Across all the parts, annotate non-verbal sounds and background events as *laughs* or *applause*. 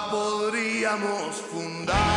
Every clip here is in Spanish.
Podríamos fundar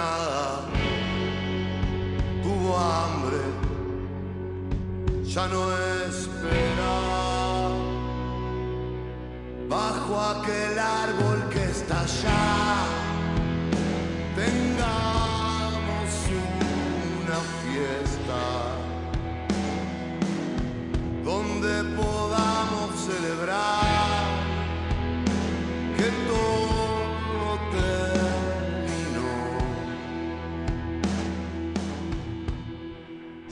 La manada tuvo hambre, ya no espera. Bajo aquel árbol que está allá,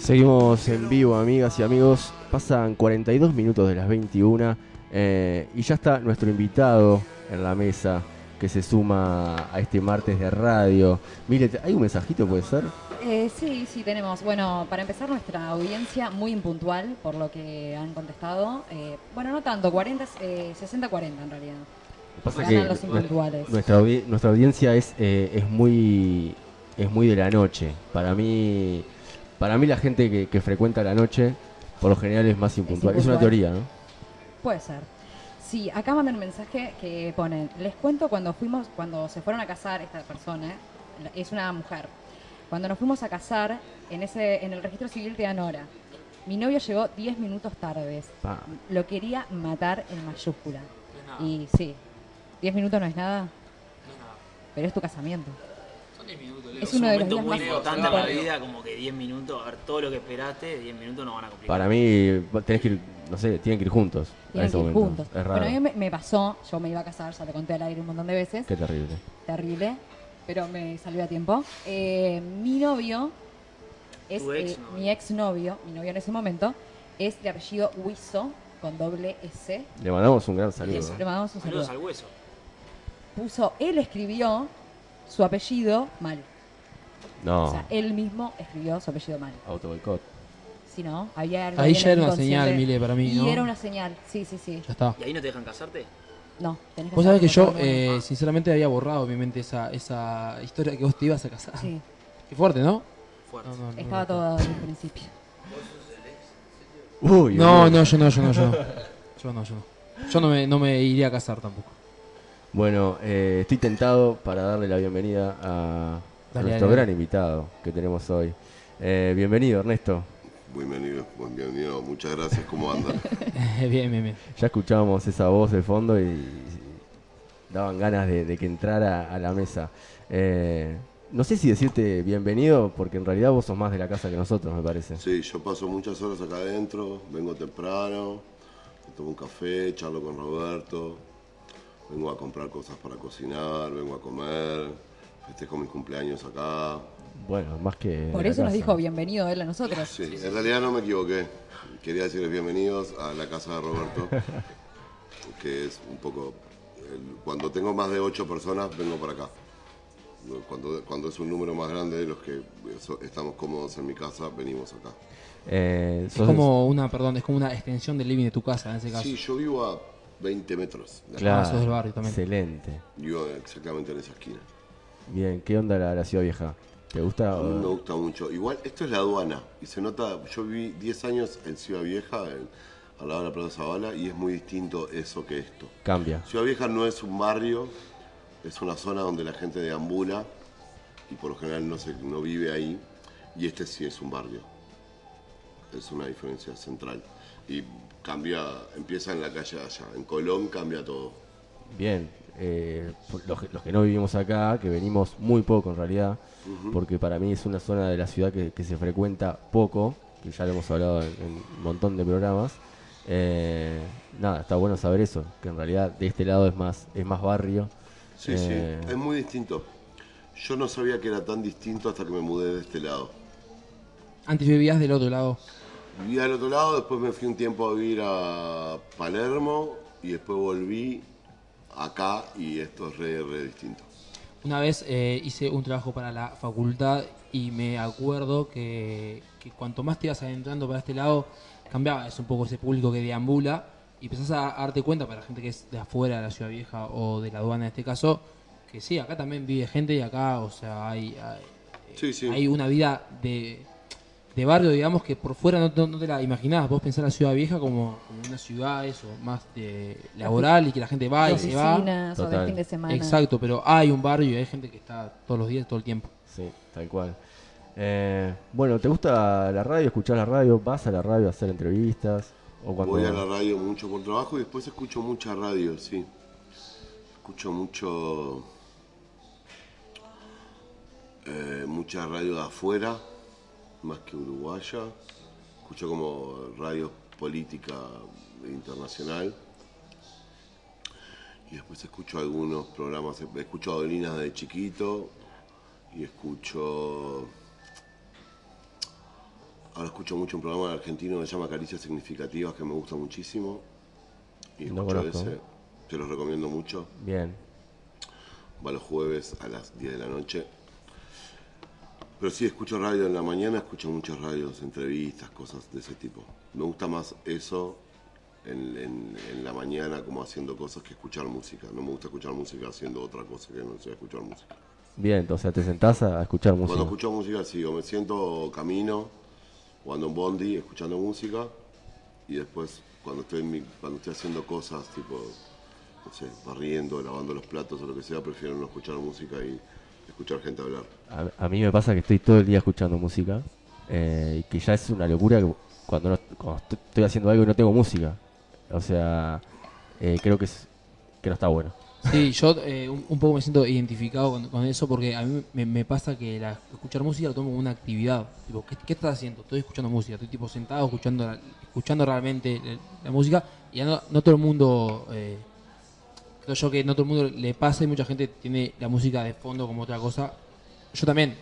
Seguimos en vivo, amigas y amigos. Pasan 42 minutos de las 21 eh, y ya está nuestro invitado en la mesa que se suma a este martes de radio. Mire, ¿hay un mensajito, puede ser? Eh, sí, sí, tenemos. Bueno, para empezar, nuestra audiencia muy impuntual por lo que han contestado. Eh, bueno, no tanto, 40, eh, 60-40 en realidad. Pasa Ganan que los impuntuales. Nuestra, audi- nuestra audiencia es, es muy es muy de la noche. Para mí, para mí la gente que, que frecuenta la noche, por lo general es más impuntual. Es, una teoría, ¿no? Puede ser. Sí, acá mandan un mensaje que ponen, les cuento cuando fuimos, cuando se fueron a casar esta persona, es una mujer. Cuando nos fuimos a casar, en ese, en el registro civil te dan hora. Mi novio llegó 10 minutos tardes. Pa. Lo quería matar en mayúscula. No. Y sí, 10 minutos no es nada, No es nada. pero es tu casamiento. Son 10 minutos, Leo. Es Es un uno de los momento días muy más importante en la vida, como que 10 minutos, a ver todo lo que esperaste, 10 minutos no van a cumplir. Para mí, tenés que ir, no sé, tienen que ir juntos. Tienen ese que ir momento. juntos. Es raro. Bueno, a mí me, me pasó, yo me iba a casar, ya lo conté al aire un montón de veces. Qué terrible. terrible, pero me salió a tiempo. Eh, mi novio es eh, exnovio. mi exnovio, mi novio en ese momento, es de apellido Wiso con doble S. Le mandamos un gran saludo. Eso. Le mandamos un Saludos saludo. al hueso. Puso, él escribió su apellido mal. No, O sea, él mismo escribió su apellido mal. auto boicot. Si no, había algo Ahí ya el era una inconsciente. señal, Mile, para mí, Y ¿no? era una señal, sí, sí, sí. Ya está. ¿Y ahí no te dejan casarte? No, tenés que Vos sabés que yo, con el eh, sinceramente, había borrado de mi mente esa, esa historia que vos te ibas a casar. Sí, Qué fuerte, ¿no? Fuerte. No, no, no, estaba no. todo en principio. Uy, No, uy. no, yo no, yo no, yo no. *laughs* Yo no, yo no. Yo no me, no me iría a casar tampoco. Bueno, eh, estoy tentado para darle la bienvenida a Dale, nuestro dale, gran invitado que tenemos hoy. Eh, bienvenido, Ernesto. Bienvenido, buen bienvenido, muchas gracias, ¿cómo andan? *laughs* bien, bien, bien. Ya escuchábamos esa voz de fondo y daban ganas de, de que entrara a la mesa. Eh, no sé si decirte bienvenido, porque en realidad vos sos más de la casa que nosotros, me parece. Sí, yo paso muchas horas acá adentro, vengo temprano, tomo un café, charlo con Roberto, vengo a comprar cosas para cocinar, vengo a comer, festejo mis cumpleaños acá. Bueno, más que. Por eso nos dijo bienvenido él a nosotros. Sí, en realidad no me equivoqué, quería decirles bienvenidos a la casa de Roberto, *laughs* que es un poco, el- cuando tengo más de ocho personas vengo para acá. Cuando, cuando es un número más grande de los que so- estamos cómodos en mi casa, venimos acá. Eh, Es como una, perdón, es como una extensión del living de tu casa en ese caso. Sí, yo vivo a 20 metros. de acá. Claro, Ah, sos del barrio también. Excelente. Vivo exactamente en esa esquina. Bien, ¿qué onda la, la ciudad vieja? ¿Te gusta? A mí me gusta mucho. Igual, esto es la aduana. Y se nota, yo viví 10 años en Ciudad Vieja, en- al lado de la Plaza Zavala, y es muy distinto eso que esto. Cambia. Ciudad Vieja no es un barrio, es una zona donde la gente deambula y por lo general no, se, no vive ahí. Y este sí es un barrio. Es una diferencia central. Y cambia, empieza en la calle allá. En Colón cambia todo. Bien, eh, los, que- los que no vivimos acá, que venimos muy poco en realidad, porque para mí es una zona de la ciudad que, que se frecuenta poco, que ya lo hemos hablado en, en un montón de programas. Eh, nada, está bueno saber eso, que en realidad de este lado es más, es más barrio. Sí, Eh, sí, es muy distinto. Yo no sabía que era tan distinto hasta que me mudé de este lado. Antes vivías del otro lado. Vivía del otro lado, después me fui un tiempo a vivir a Palermo y después volví acá y esto es re, re distinto. Una vez eh, hice un trabajo para la facultad y me acuerdo que, que cuanto más te ibas adentrando para este lado, cambiaba es un poco ese público que deambula y empezás a darte cuenta para la gente que es de afuera de la ciudad vieja o de la aduana en este caso, que sí, acá también vive gente y acá, o sea, hay, hay, Sí, sí. hay una vida de, de barrio, digamos, que por fuera no, no- no te la imaginabas. Vos pensás la ciudad vieja como, como una ciudad, eso, más de laboral y que la gente va y se va. o de Total. fin de semana. Exacto, pero hay un barrio y hay gente que está todos los días, todo el tiempo. Sí, tal cual. Eh, bueno, ¿te gusta la radio? ¿Escuchás la radio? ¿Vas a la radio a hacer entrevistas? ¿O cuando... Voy a la radio mucho por trabajo y después escucho mucha radio, sí. Escucho mucho. eh, mucha radio de afuera, más que uruguaya. Escucho como radio política internacional. Y después escucho algunos programas. Escucho a Dolinas de chiquito y escucho. Ahora escucho mucho un programa argentino que se llama Caricias Significativas que me gusta muchísimo. Y No escucho ese. Te los recomiendo mucho. Bien. Va los jueves a las 10 de la noche. Pero sí, escucho radio en la mañana, escucho muchas radios, entrevistas, cosas de ese tipo. Me gusta más eso en, en- en la mañana como haciendo cosas que escuchar música. No me gusta escuchar música haciendo otra cosa que no sea escuchar música. Bien, o sea, te sentás a escuchar música. Cuando escucho música, sí, o me siento camino, o ando en bondi escuchando música, y después cuando estoy, en mi- cuando estoy haciendo cosas tipo, no sé, barriendo, lavando los platos o lo que sea, prefiero no escuchar música y escuchar gente hablar. A, a mí me pasa que estoy todo el día escuchando música eh, y que ya es una locura que cuando, no- cuando estoy haciendo algo y no tengo música. O sea, eh, creo que, es, que no está bueno. Sí, yo eh, un, un poco me siento identificado con, con eso porque a mí me, me pasa que la- escuchar música lo tomo como una actividad. Tipo, ¿qué, qué estás haciendo? Estoy escuchando música, estoy tipo sentado escuchando, la- escuchando realmente la, la música y ya no, no todo el mundo, eh, creo yo que no todo el mundo le pasa y mucha gente tiene la música de fondo como otra cosa. Yo también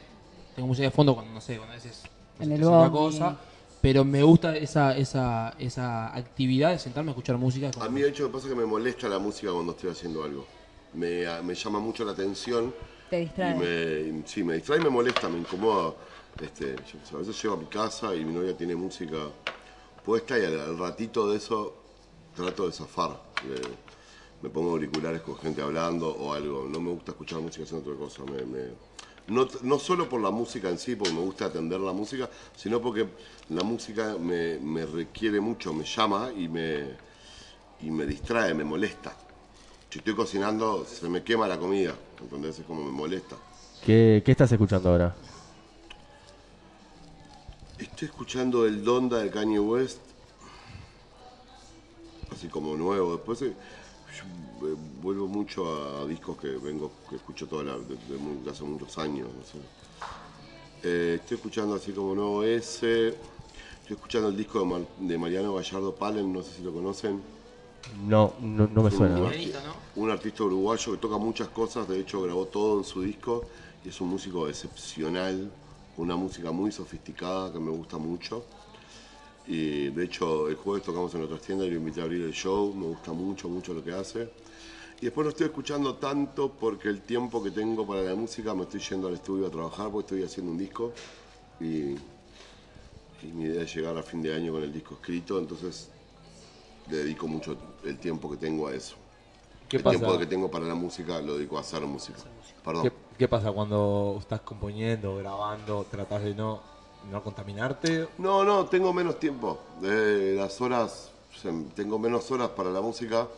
tengo música de fondo cuando, no sé, cuando a veces En el haciendo bondi. cosa, pero me gusta esa, esa, esa actividad de sentarme a escuchar música. A mí de hecho me pasa que me molesta la música cuando estoy haciendo algo. Me, me llama mucho la atención Te y distrae. me, sí, me distrae y me molesta, me incomoda. Este, yo, a veces llego a mi casa y mi novia tiene música puesta y al, al ratito de eso trato de zafar. Me pongo auriculares con gente hablando o algo. No me gusta escuchar música haciendo otra cosa. Me, me- no, no solo por la música en sí, porque me gusta atender la música, sino porque la música me, me requiere mucho, me llama y me, y me distrae, me molesta. Si estoy cocinando, se me quema la comida, ¿entendés? Es como me molesta. ¿Qué, qué estás escuchando ahora? Estoy escuchando el Donda de Kanye West, así como nuevo. Después eh, yo, eh, vuelvo mucho a discos que vengo, que escucho toda la, de, de mu- de hace muchos años. no sé. Eh, estoy escuchando así como nuevo ese. Estoy escuchando el disco de, Mar- de Mariano Gallardo Palen, no sé si lo conocen. No, no, no me suena. un, un artista uruguayo que toca muchas cosas, de hecho grabó todo en su disco y es un músico excepcional, una música muy sofisticada que me gusta mucho. Y de hecho el jueves tocamos en otras tiendas y lo invité a abrir el show, me gusta mucho, mucho lo que hace. Y después no estoy escuchando tanto porque el tiempo que tengo para la música me estoy yendo al estudio a trabajar porque estoy haciendo un disco y, y mi idea es llegar a fin de año con el disco escrito, entonces le dedico mucho el tiempo que tengo a eso. ¿Qué el pasa? tiempo que tengo para la música lo dedico a hacer música. Perdón. ¿Qué, qué pasa cuando estás componiendo, grabando, tratás de no, no contaminarte? No, no, tengo menos tiempo. Las horas, tengo menos horas para la música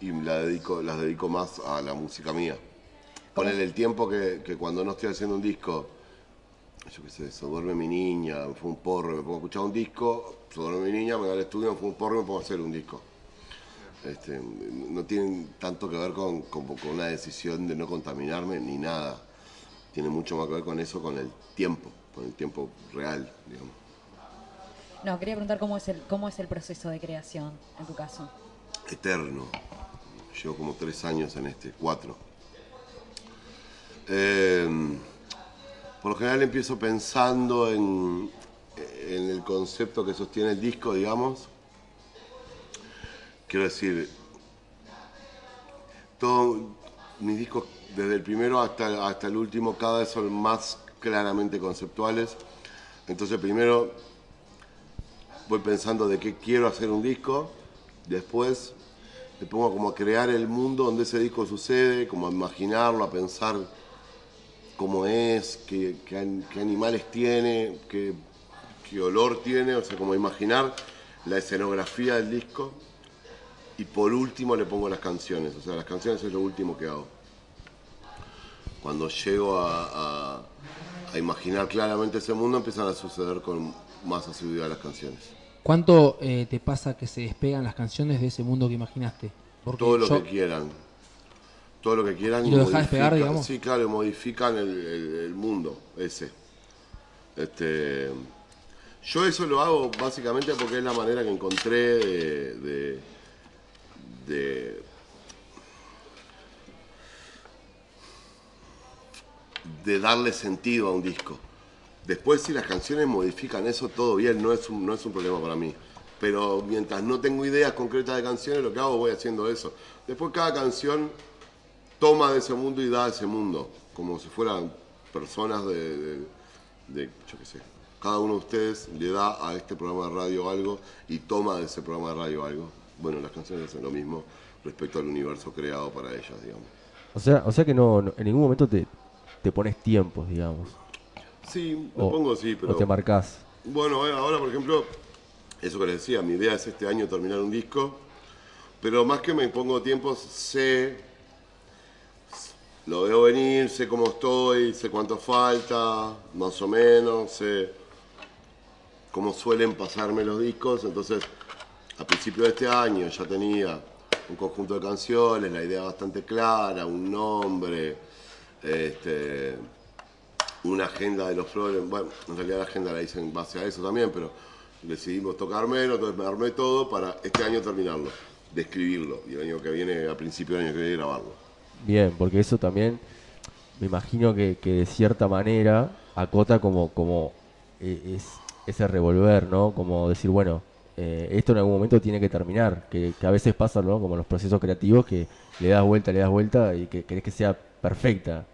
y la dedico, las dedico más a la música mía. Ponerle el tiempo que, que cuando no estoy haciendo un disco, yo qué sé, se duerme mi niña, me fue un porro, me pongo a escuchar un disco, se duerme mi niña, me voy al estudio, me fue un porro me pongo a hacer un disco. Este, no tienen tanto que ver con- con una decisión de no contaminarme ni nada. Tiene mucho más que ver con eso, con el tiempo, con el tiempo real, digamos. No, quería preguntar cómo es el cómo es el proceso de creación en tu caso. eterno. Llevo como tres años en este, cuatro. Eh, por lo general empiezo pensando en, en el concepto que sostiene el disco, digamos. Quiero decir, todo, mis discos, desde el primero hasta, hasta el último, cada vez son más claramente conceptuales. Entonces primero voy pensando de qué quiero hacer un disco, después me pongo como a crear el mundo donde ese disco sucede, como a imaginarlo, a pensar cómo es, qué, qué an- qué animales tiene, qué, olor tiene, o sea, como imaginar la escenografía del disco. Y por último le pongo las canciones, o sea, las canciones es lo último que hago. Cuando llego a- a imaginar claramente ese mundo, empiezan a suceder con más asiduidad las canciones. ¿Cuánto eh, te pasa que se despegan las canciones de ese mundo que imaginaste? Porque todo lo yo- que quieran. Todo lo que quieran. ¿Y lo despegar, digamos? Sí, claro, modifican el, el- el mundo ese. Este, yo eso lo hago básicamente porque es la manera que encontré de, de, de- de darle sentido a un disco. Después si las canciones modifican eso, todo bien, no es un, no es un problema para mí. Pero mientras no tengo ideas concretas de canciones, lo que hago voy haciendo eso. Después cada canción toma de ese mundo y da a ese mundo, como si fueran personas de, de- de- yo qué sé. Cada uno de ustedes le da a este programa de radio algo y toma de ese programa de radio algo. Bueno, las canciones hacen lo mismo respecto al universo creado para ellas, digamos. O sea, o sea que no, no- en ningún momento te, te pones tiempos, digamos. Sí, me O- pongo sí, pero... O te marcás. Bueno, ahora por ejemplo, eso que les decía, mi idea es este año terminar un disco, pero más que me pongo tiempo, sé, lo veo venir, sé cómo estoy, sé cuánto falta, más o menos, sé cómo suelen pasarme los discos, entonces a principio de este año ya tenía un conjunto de canciones, la idea bastante clara, un nombre, este, una agenda de los problemas. Bueno, en realidad la agenda la hice en base a eso también, pero decidimos tocar menos, entonces me armé todo para este año terminarlo, de escribirlo, y el año que viene, a principio del año que viene, grabarlo. Bien, porque eso también me imagino que, de cierta manera acota como, como es, ese revolver, ¿no? Como decir, bueno, eh, esto en algún momento tiene que terminar, que, que a veces pasa, ¿no? Como los procesos creativos, que le das vuelta, le das vuelta y que querés que sea perfecta.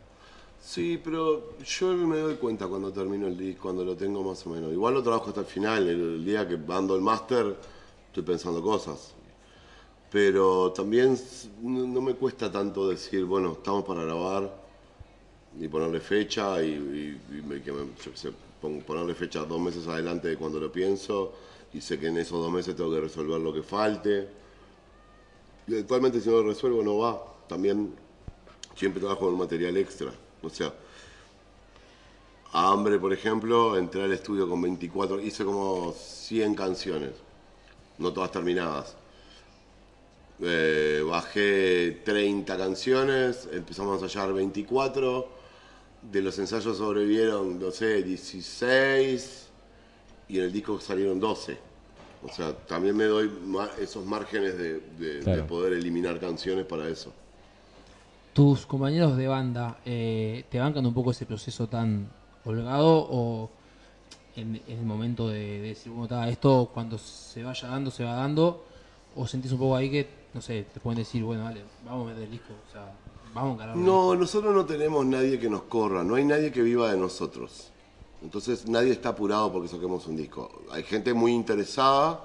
Sí, pero yo me doy cuenta cuando termino el disco, cuando lo tengo más o menos. Igual lo trabajo hasta el final, el, día que ando el máster estoy pensando cosas. Pero también no, me cuesta tanto decir, bueno, estamos para grabar y ponerle fecha y, ponerle fecha dos meses adelante de cuando lo pienso y sé que en esos dos meses tengo que resolver lo que falte. Y actualmente si no lo resuelvo no va. También siempre trabajo con material extra. O sea, a Hambre, por ejemplo, entré al estudio con 24, hice como 100 canciones, no todas terminadas. Eh, bajé 30 canciones, empezamos a ensayar 24, de los ensayos sobrevivieron, no sé, 16 y en el disco salieron 12. O sea, también me doy esos márgenes de, de- de Claro. poder eliminar canciones para eso. ¿Tus compañeros de banda eh, te bancan un poco ese proceso tan holgado o en, en el momento de, de decir, bueno, esto cuando se vaya dando, se va dando? ¿O sentís un poco ahí que, no sé, te pueden decir, bueno, dale, vamos a meter el disco, o sea, vamos a No, nosotros no tenemos nadie que nos corra, no hay nadie que viva de nosotros. Entonces nadie está apurado porque saquemos un disco. Hay gente muy interesada,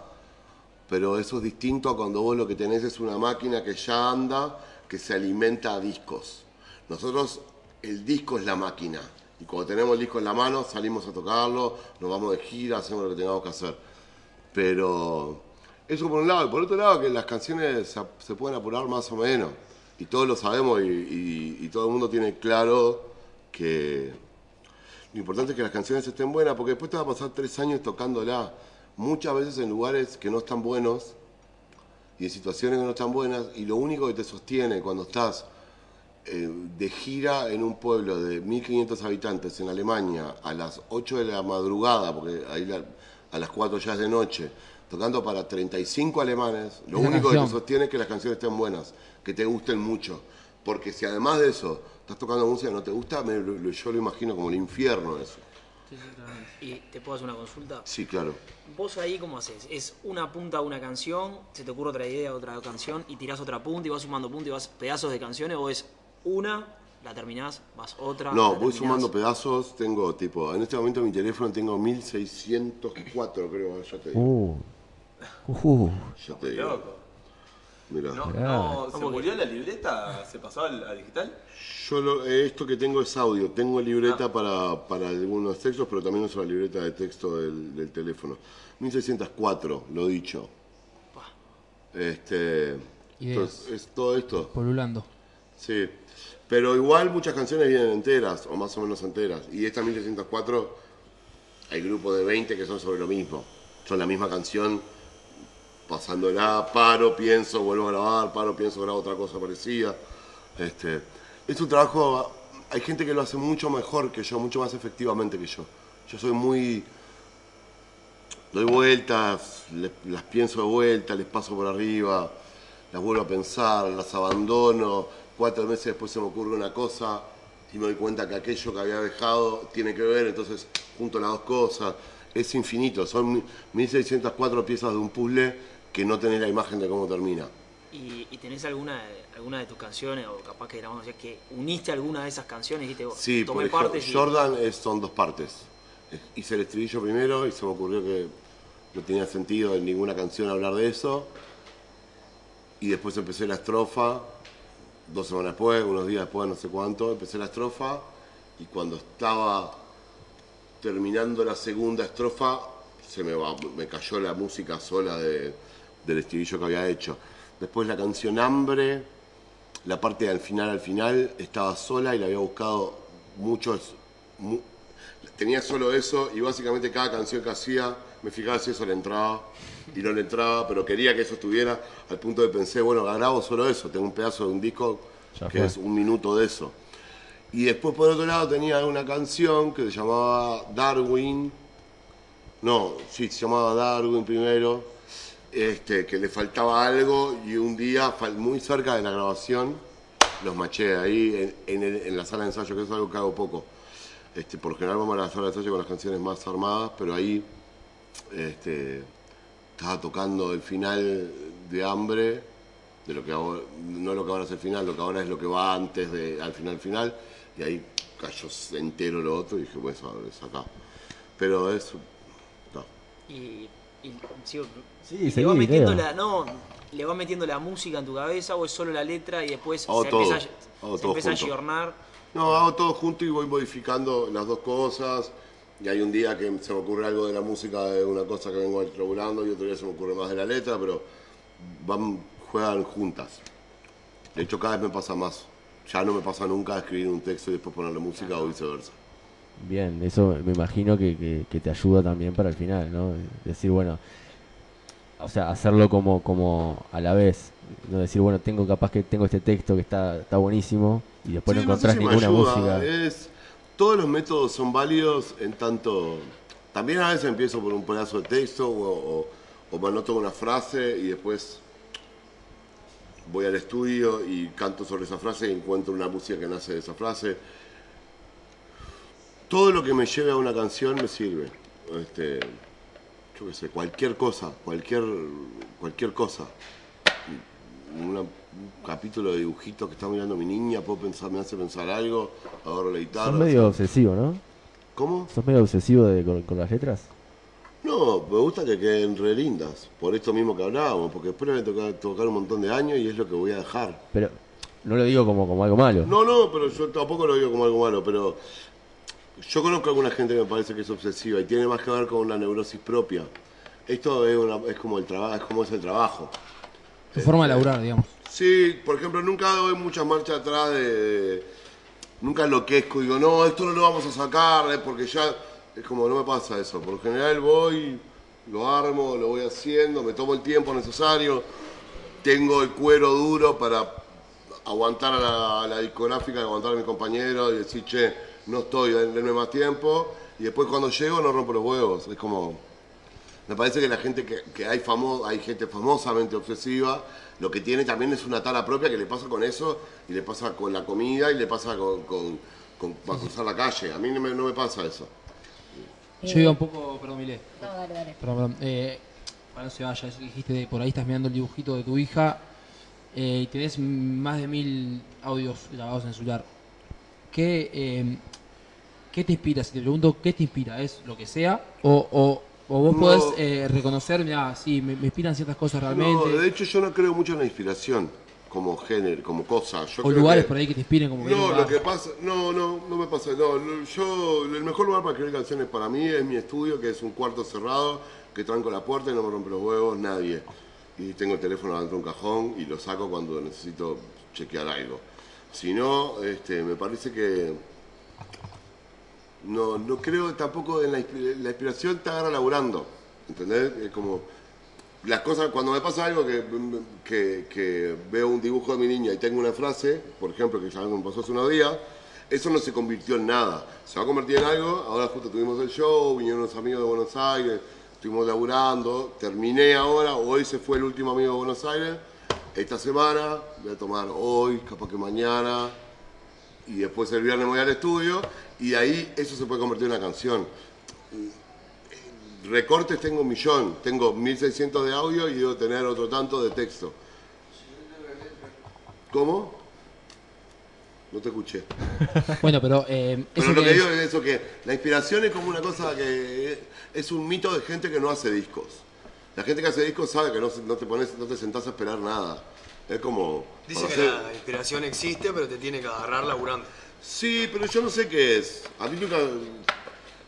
pero eso es distinto a cuando vos lo que tenés es una máquina que ya anda, que se alimenta a discos. Nosotros, el disco es la máquina. Y cuando tenemos el disco en la mano, salimos a tocarlo, nos vamos de gira, hacemos lo que tengamos que hacer. Pero eso por un lado. Y por otro lado, que las canciones se, pueden apurar más o menos. Y todos lo sabemos y, todo el mundo tiene claro que lo importante es que las canciones estén buenas, porque después te va a pasar tres años tocándola. Muchas veces en lugares que no están buenos y en situaciones que no están buenas, y lo único que te sostiene cuando estás eh, de gira en un pueblo de 1500 habitantes en Alemania a las 8 de la madrugada, porque ahí la- a las 4 ya es de noche, tocando para 35 alemanes, lo único que te sostiene es que las canciones estén buenas, que te gusten mucho. Porque si además de eso estás tocando música que no te gusta, me- yo lo imagino como el infierno eso. Sí, sí, claramente. ¿Y te puedo hacer una consulta? Sí, claro. ¿Vos ahí cómo haces? ¿Es una punta a una canción, se te ocurre otra idea, otra canción, y tirás otra punta y vas sumando punta y vas pedazos de canciones? ¿O es una, la terminás, vas otra? No, voy terminás? sumando pedazos. Tengo tipo, en este momento en mi teléfono tengo 1604, creo. Ya te digo. Uh. Uh. ya te digo. No, Mirá. no, ¿Se murió la libreta? ¿Se pasó al, al digital? Yo lo- eh, esto que tengo es audio. Tengo libreta para, para algunos textos, pero también uso la libreta de texto del, del teléfono. 1604, lo dicho. Este, Ideas. entonces, es todo esto. Polulando. Sí. Pero igual muchas canciones vienen enteras, o más o menos enteras. Y esta 1604, hay grupos de 20 que son sobre lo mismo. Son la misma canción, pasándola, paro, pienso, vuelvo a grabar, paro, pienso, grabo otra cosa parecida. Este, es un trabajo, hay gente que lo hace mucho mejor que yo, mucho más efectivamente que yo. Yo soy muy... Doy vueltas, las pienso de vuelta, les paso por arriba, las vuelvo a pensar, las abandono, cuatro meses después se me ocurre una cosa y me doy cuenta que aquello que había dejado tiene que ver, entonces junto las dos cosas. Es infinito, son mi- 1604 piezas de un puzzle que no tenés la imagen de cómo termina. ¿Y, y tenés alguna de, alguna de tus canciones, o capaz que sea, que uniste alguna de esas canciones y dijiste, Sí, por tomé ejemplo, partes y- Jordan es- son dos partes. Eh, Hice el estribillo primero y se me ocurrió que no tenía sentido en ninguna canción hablar de eso. Y después empecé la estrofa, dos semanas después, unos días después, no sé cuánto, empecé la estrofa y cuando estaba terminando la segunda estrofa, se me, va- me cayó la música sola de- del estribillo que había hecho. Después la canción Hambre, la parte al final al final estaba sola y la había buscado muchos mu- tenía solo eso y básicamente cada canción que hacía me fijaba si eso le entraba y no le entraba pero quería que eso estuviera al punto de pensé bueno grabo solo eso tengo un pedazo de un disco que es un minuto de eso. Y después por otro lado tenía una canción que se llamaba Darwin. No sí se llamaba Darwin primero este, que le faltaba algo y un día, muy cerca de la grabación, los maché ahí en, la sala de ensayo, que es algo que hago poco. Este, por general vamos a la sala de ensayo con las canciones más armadas, pero ahí este, estaba tocando el final de Hambre, de lo que ahora, no lo que ahora es el final, lo que ahora es lo que va antes de, al final final, y ahí cayó entero lo otro y dije, eso es acá. Pero es... no. Y, y sigo- Sí, y le seguí, vas metiendo la, no, le vas metiendo la música en tu cabeza o es solo la letra y después Hago se todo, empieza, a- hago se todo empieza a junto. giornar. No, hago todo junto y voy modificando las dos cosas. Y hay un día que se me ocurre algo de la música de una cosa que vengo laburando y otro día se me ocurre más de la letra, pero van, juegan juntas. De hecho, cada vez me pasa más. Ya no me pasa nunca escribir un texto y después ponerle música o viceversa. Bien, eso me imagino que, que- que te ayuda también para el final, ¿no? Decir, bueno, o sea, hacerlo como, como a la vez. No decir, bueno, tengo capaz que tengo este texto que está, está buenísimo y después Sí, no sé encontrás si ninguna música. Es, todos los métodos son válidos en tanto... También a veces empiezo por un pedazo de texto o, o, o me anoto una frase y después voy al estudio y canto sobre esa frase y encuentro una música que nace de esa frase. Todo lo que me lleve a una canción me sirve. Este, yo qué sé, cualquier cosa, cualquier, cualquier cosa. Una- un capítulo de dibujitos que está mirando mi niña, puedo pensar, me hace pensar algo, agarro la guitarra. Sos medio obsesivo, ¿no? ¿Cómo? ¿Sos medio obsesivo de- con, con las letras? No, me gusta que queden re lindas, por esto mismo que hablábamos, porque después me toca tocar un montón de años y es lo que voy a dejar. Pero no lo digo como, como algo malo. No, no, pero yo tampoco lo digo como algo malo, pero yo conozco a alguna gente que me parece que es obsesiva y tiene más que ver con una neurosis propia. Esto es, una- es como el trabajo, es como es el trabajo. Tu forma de laburar, digamos. Sí, por ejemplo, nunca doy mucha marcha atrás de, de- Nunca enloquezco y digo, no, esto no lo vamos a sacar, eh, porque ya... Es como, no me pasa eso. Por lo general voy, lo armo, lo voy haciendo, me tomo el tiempo necesario, tengo el cuero duro para aguantar a la, a la discográfica, aguantar a mis compañeros y decir, che, no estoy, denme más tiempo. Y después cuando llego no rompo los huevos. Es como... Me parece que la gente que, que hay famo, hay gente famosamente obsesiva, lo que tiene también es una tala propia que le pasa con eso, y le pasa con la comida, y le pasa con, con, con- para cruzar la calle. A mí no me, no me pasa eso. Yo iba un poco, perdón, Milé. No, dale, dale. Perdón, perdón. Eh, para no se vaya, eso que dijiste de por ahí estás mirando el dibujito de tu hija eh, y tenés más de mil audios grabados en el celular. ¿Qué, eh, ¿Qué te inspira? Si te pregunto, ¿qué te inspira? ¿Es lo que sea? ¿O, o, o vos No. podés eh, reconocer, mira, sí, me, me inspiran ciertas cosas realmente? No, de hecho yo no creo mucho en la inspiración como género, como cosa. Yo o creo lugares que- por ahí que te inspiren como que No, lo que pasa, no, no, no me pasa. No, no, yo, el mejor lugar para escribir canciones para mí es mi estudio, que es un cuarto cerrado, que tranco la puerta y no me rompe los huevos nadie. Y tengo el teléfono dentro de un cajón y lo saco cuando necesito chequear algo. Si no, este, me parece que no, no creo tampoco en la, la inspiración te agarra laburando. ¿Entendés? Es como las cosas, cuando me pasa algo que, que, que veo un dibujo de mi niña y tengo una frase, por ejemplo, que ya me pasó hace unos días, eso no se convirtió en nada. Se va a convertir en algo, ahora justo tuvimos el show, vinieron unos amigos de Buenos Aires, estuvimos laburando, terminé ahora, hoy se fue el último amigo de Buenos Aires, esta semana voy a tomar hoy, capaz que mañana, y después el viernes voy al estudio, y de ahí eso se puede convertir en una canción. Recortes tengo un millón, tengo 1600 de audio y debo tener otro tanto de texto. ¿Cómo? No te escuché. *laughs* Bueno, pero eh, Pero lo que que digo es eso, que la inspiración es como una cosa que es un mito de gente que no hace discos. La gente que hace discos sabe que no, se- no te pones, no te sentás a esperar nada. Es como... Dice que hacer- la inspiración existe, pero te tiene que agarrar laburando. Sí, pero yo no sé qué es. A mí nunca...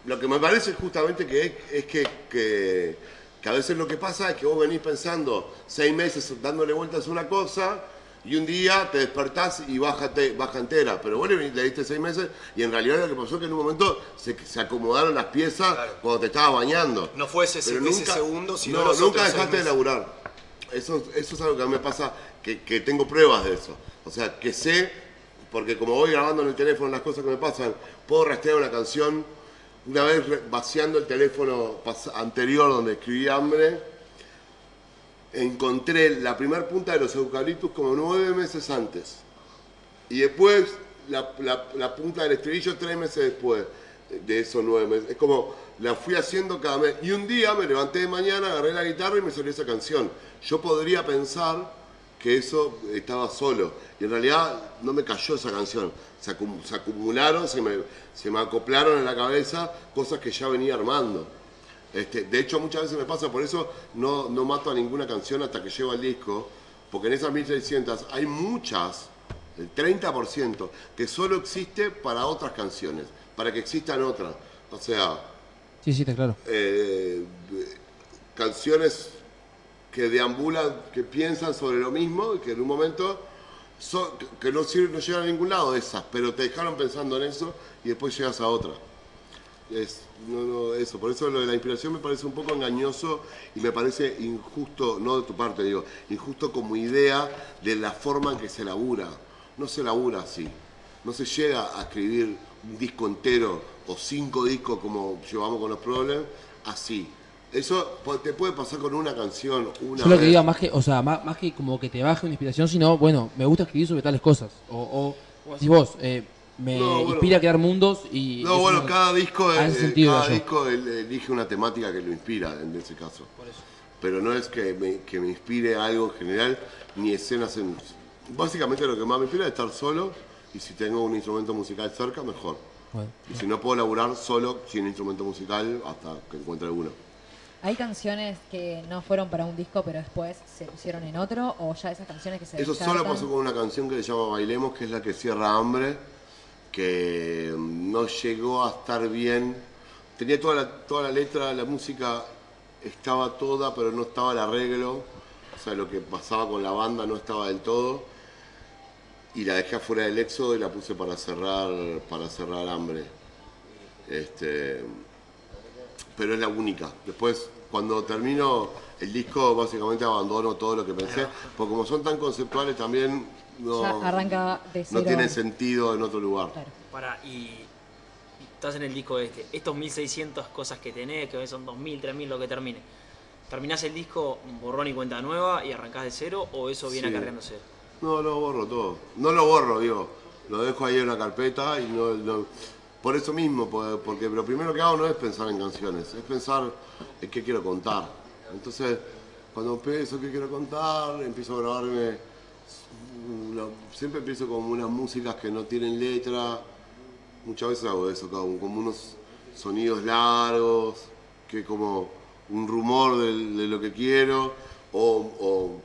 Lo que me parece justamente que es, es que, que, que a veces lo que pasa es que vos venís pensando seis meses dándole vueltas a una cosa y un día te despertás y bájate, baja entera. Pero vos le, diste seis meses y en realidad lo que pasó es que en un momento se, se acomodaron las piezas Claro. cuando te estabas bañando. No fue ese, ese segundo, sino no, nunca dejaste de laburar. Eso, eso es algo que a mí me pasa, que, que tengo pruebas de eso. O sea, que sé, porque como voy grabando en el teléfono las cosas que me pasan, puedo rastrear una canción. Una vez vaciando el teléfono anterior donde escribí hambre, encontré la primer punta de los eucaliptus como nueve meses antes. Y después la, punta del estribillo tres meses después de- de esos nueve meses. Es como la fui haciendo cada mes. Y un día me levanté de mañana, agarré la guitarra y me salió esa canción. Yo podría pensar que eso estaba solo. Y en realidad no me cayó esa canción. Se, acum- se acumularon, se me, se me acoplaron en la cabeza cosas que ya venía armando. Este, de hecho, muchas veces me pasa, por eso no, no mato a ninguna canción hasta que llego al disco, porque en esas 1600 hay muchas, el 30%, que solo existe para otras canciones, para que existan otras. O sea, Sí, sí, está claro. eh, canciones que deambulan, que piensan sobre lo mismo y que en un momento que no, sirven, no llegan a ningún lado esas, pero te dejaron pensando en eso y después llegas a otra. Eso, por eso lo de la inspiración me parece un poco engañoso y me parece injusto, no de tu parte, digo, injusto como idea de la forma en que se labura. No se labura así. No se llega a escribir un disco entero o cinco discos como llevamos con los problemas así. Eso te puede pasar con una canción, una Yo lo que vez. diga más que, o sea, más, más que como que te baje una inspiración, sino, bueno, me gusta escribir sobre tales cosas. O, o decís vos, eh, me No, bueno. inspira a crear mundos y... No, eso bueno, no- cada disco, eh, sentido cada yo. disco él elige una temática que lo inspira en ese caso. Pero no es que me, que me inspire algo en general, ni escenas en... Básicamente lo que más me inspira es estar solo y si tengo un instrumento musical cerca, mejor. Bueno. Y si no puedo laburar solo sin instrumento musical hasta que encuentre alguno. ¿Hay canciones que no fueron para un disco pero después se pusieron en otro? ¿O ya esas canciones que se Eso solo pasó con una canción que se llama Bailemos, que es la que cierra Hambre, que mm, no llegó a estar bien. Tenía toda la, toda la letra, la música estaba toda, pero no estaba el arreglo. O sea, lo que pasaba con la banda no estaba del todo. Y la dejé afuera del éxodo y la puse para cerrar, para cerrar Hambre. Este, pero es la única. Después, cuando termino el disco, básicamente abandono todo lo que pensé, porque como son tan conceptuales también no, Ya arranca de cero. no tienen sentido en otro lugar. Claro. Para, y, estás en el disco este. Estos 1600 cosas que tenés, que son 2000, 3000, lo que termine. ¿Terminás el disco borrón y cuenta nueva y arrancás de cero o eso viene Sí. acarreándose? No, lo borro todo. No lo borro, digo. Lo dejo ahí en una carpeta y no, no- por eso mismo, por- porque lo primero que hago no es pensar en canciones, es pensar en qué quiero contar. Entonces, cuando empiezo qué quiero contar, empiezo a grabarme, una- siempre empiezo con unas músicas que no tienen letra, muchas veces hago eso, como, unos sonidos largos, que como un rumor de, lo que quiero, o, o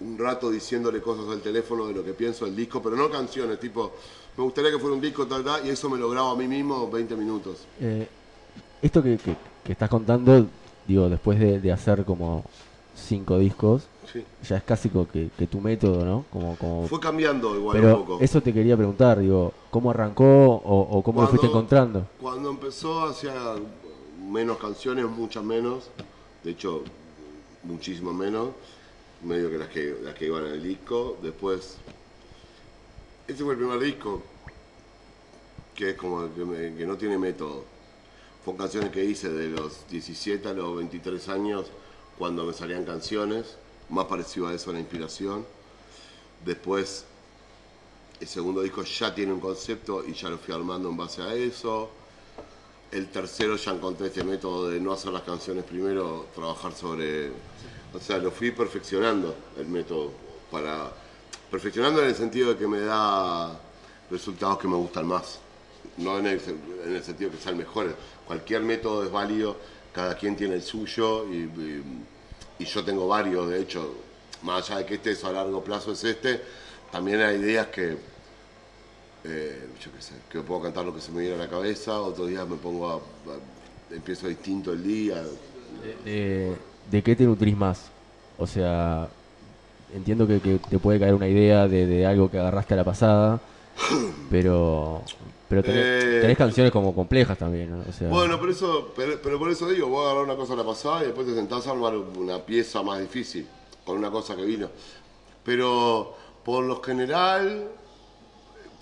un rato diciéndole cosas al teléfono de lo que pienso del disco, pero no canciones, tipo, me gustaría que fuera un disco tal, tal, y eso me lo grabo a mí mismo 20 minutos. Eh, esto que, que- que estás contando, digo, después de, de hacer como cinco discos, Sí. ya es casi como que, que tu método, ¿no? Como, como... Fue cambiando igual Pero un poco. eso te quería preguntar, digo, ¿cómo arrancó o, o cómo lo fuiste encontrando? Cuando empezó hacía menos canciones, muchas menos, de hecho muchísimo menos, medio que las que, las que iban en el disco. Después, ese fue el primer disco, que es como que, no tiene método. Son canciones que hice de los 17 a los 23 años, cuando me salían canciones, más parecido a eso a la inspiración. Después el segundo disco ya tiene un concepto y ya lo fui armando en base a eso. El tercero ya encontré este método de no hacer las canciones primero, trabajar sobre... O sea, lo fui perfeccionando el método para... Perfeccionando en el sentido de que me da resultados que me gustan más. No en el, en el sentido que sean mejores. Cualquier método es válido, cada quien tiene el suyo y, yo tengo varios, de hecho, más allá de que este es a largo plazo es este, también hay ideas que, eh, yo qué sé, que puedo cantar lo que se me viene a la cabeza, otros días me pongo a, empiezo distinto el día. de, de qué te nutrís más? O sea, entiendo que, que te puede caer una idea de, de algo que agarraste a la pasada, pero pero tenés, Eh, tenés canciones como complejas también, ¿no? O sea, Bueno, por eso, pero, pero por eso digo, voy a agarrar una cosa a la pasada y después te sentás a armar una pieza más difícil, con una cosa que vino. Pero por lo general,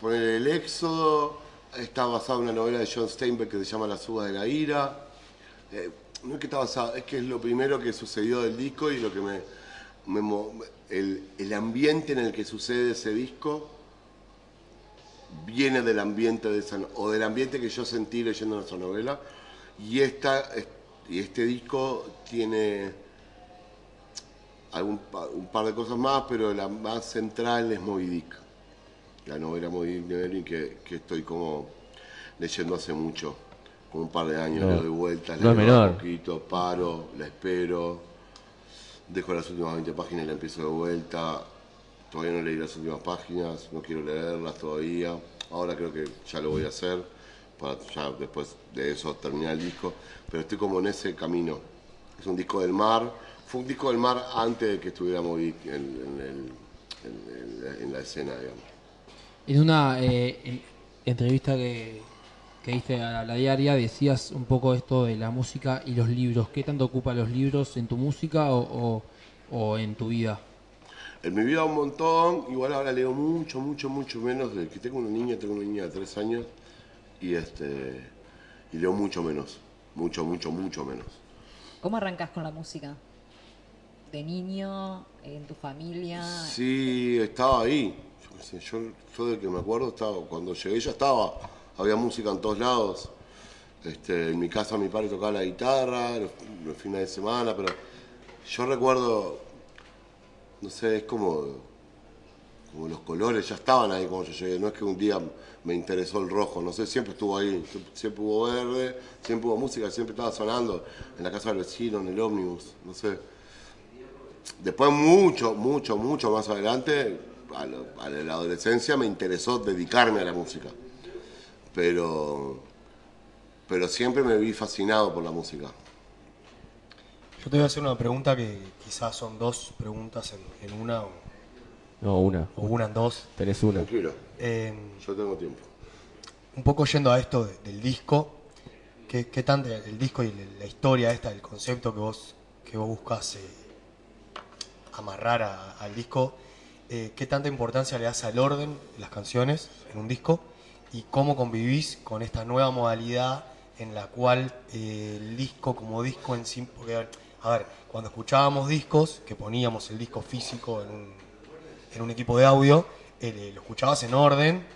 por el éxodo, está basado en una novela de John Steinbeck que se llama La suba de la ira. Eh, no es que está basado, es que es lo primero que sucedió del disco y lo que me... el, el ambiente en el que sucede ese disco viene del ambiente de esa, o del ambiente que yo sentí leyendo nuestra novela y esta es- y este disco tiene algún un par de cosas más pero la más central es Moby Dick la novela Moby Dick que, que estoy como leyendo hace mucho como un par de años No, le doy vueltas no es le menor. un poquito paro la espero dejo las últimas 20 páginas y la empiezo de vuelta Todavía no leí las últimas páginas, no quiero leerlas todavía. Ahora creo que ya lo voy a hacer para después de eso terminar el disco. Pero estoy como en ese camino. Es un disco del mar. Fue un disco del mar antes de que estuviera Moby en, en la escena, digamos. En una eh, en- entrevista que, que diste a la diaria decías un poco esto de la música y los libros. ¿Qué tanto ocupa los libros en tu música o, o- o en tu vida? En mi vida un montón, igual ahora leo mucho, mucho, mucho menos. De que tengo una niña, tengo una niña de tres años y este y leo mucho menos. Mucho, mucho, mucho menos. ¿Cómo arrancas con la música? ¿De niño? ¿En tu familia? Sí, estaba ahí. Yo, qué sé, yo, yo de que me acuerdo, estaba, cuando llegué ya estaba. Había música en todos lados. Este, en mi casa mi padre tocaba la guitarra los, fines de semana, pero yo recuerdo, no sé, es como, como los colores ya estaban ahí cuando yo llegué. No es que un día me interesó el rojo, no sé, siempre estuvo ahí. Siempre, hubo verde, siempre hubo música, siempre estaba sonando en la casa del vecino, en el ómnibus, no sé. Después mucho, mucho, mucho más adelante, a, a la adolescencia me interesó dedicarme a la música. Pero, pero siempre me vi fascinado por la música. Yo te voy a hacer una pregunta que quizás son dos preguntas en, en una o, no, una. o una en dos. Tenés una. Tranquilo, Eh, yo tengo tiempo. un poco yendo a esto de- del disco, ¿qué, qué tanto el disco y la, la historia esta, el concepto que vos, que vos buscas eh, amarrar a- al disco, eh, qué tanta importancia le das al orden de las canciones en un disco y cómo convivís con esta nueva modalidad en la cual eh, el disco como disco en sí, porque, a ver, cuando escuchábamos discos, que poníamos el disco físico en un, en un equipo de audio, eh, lo escuchabas en orden,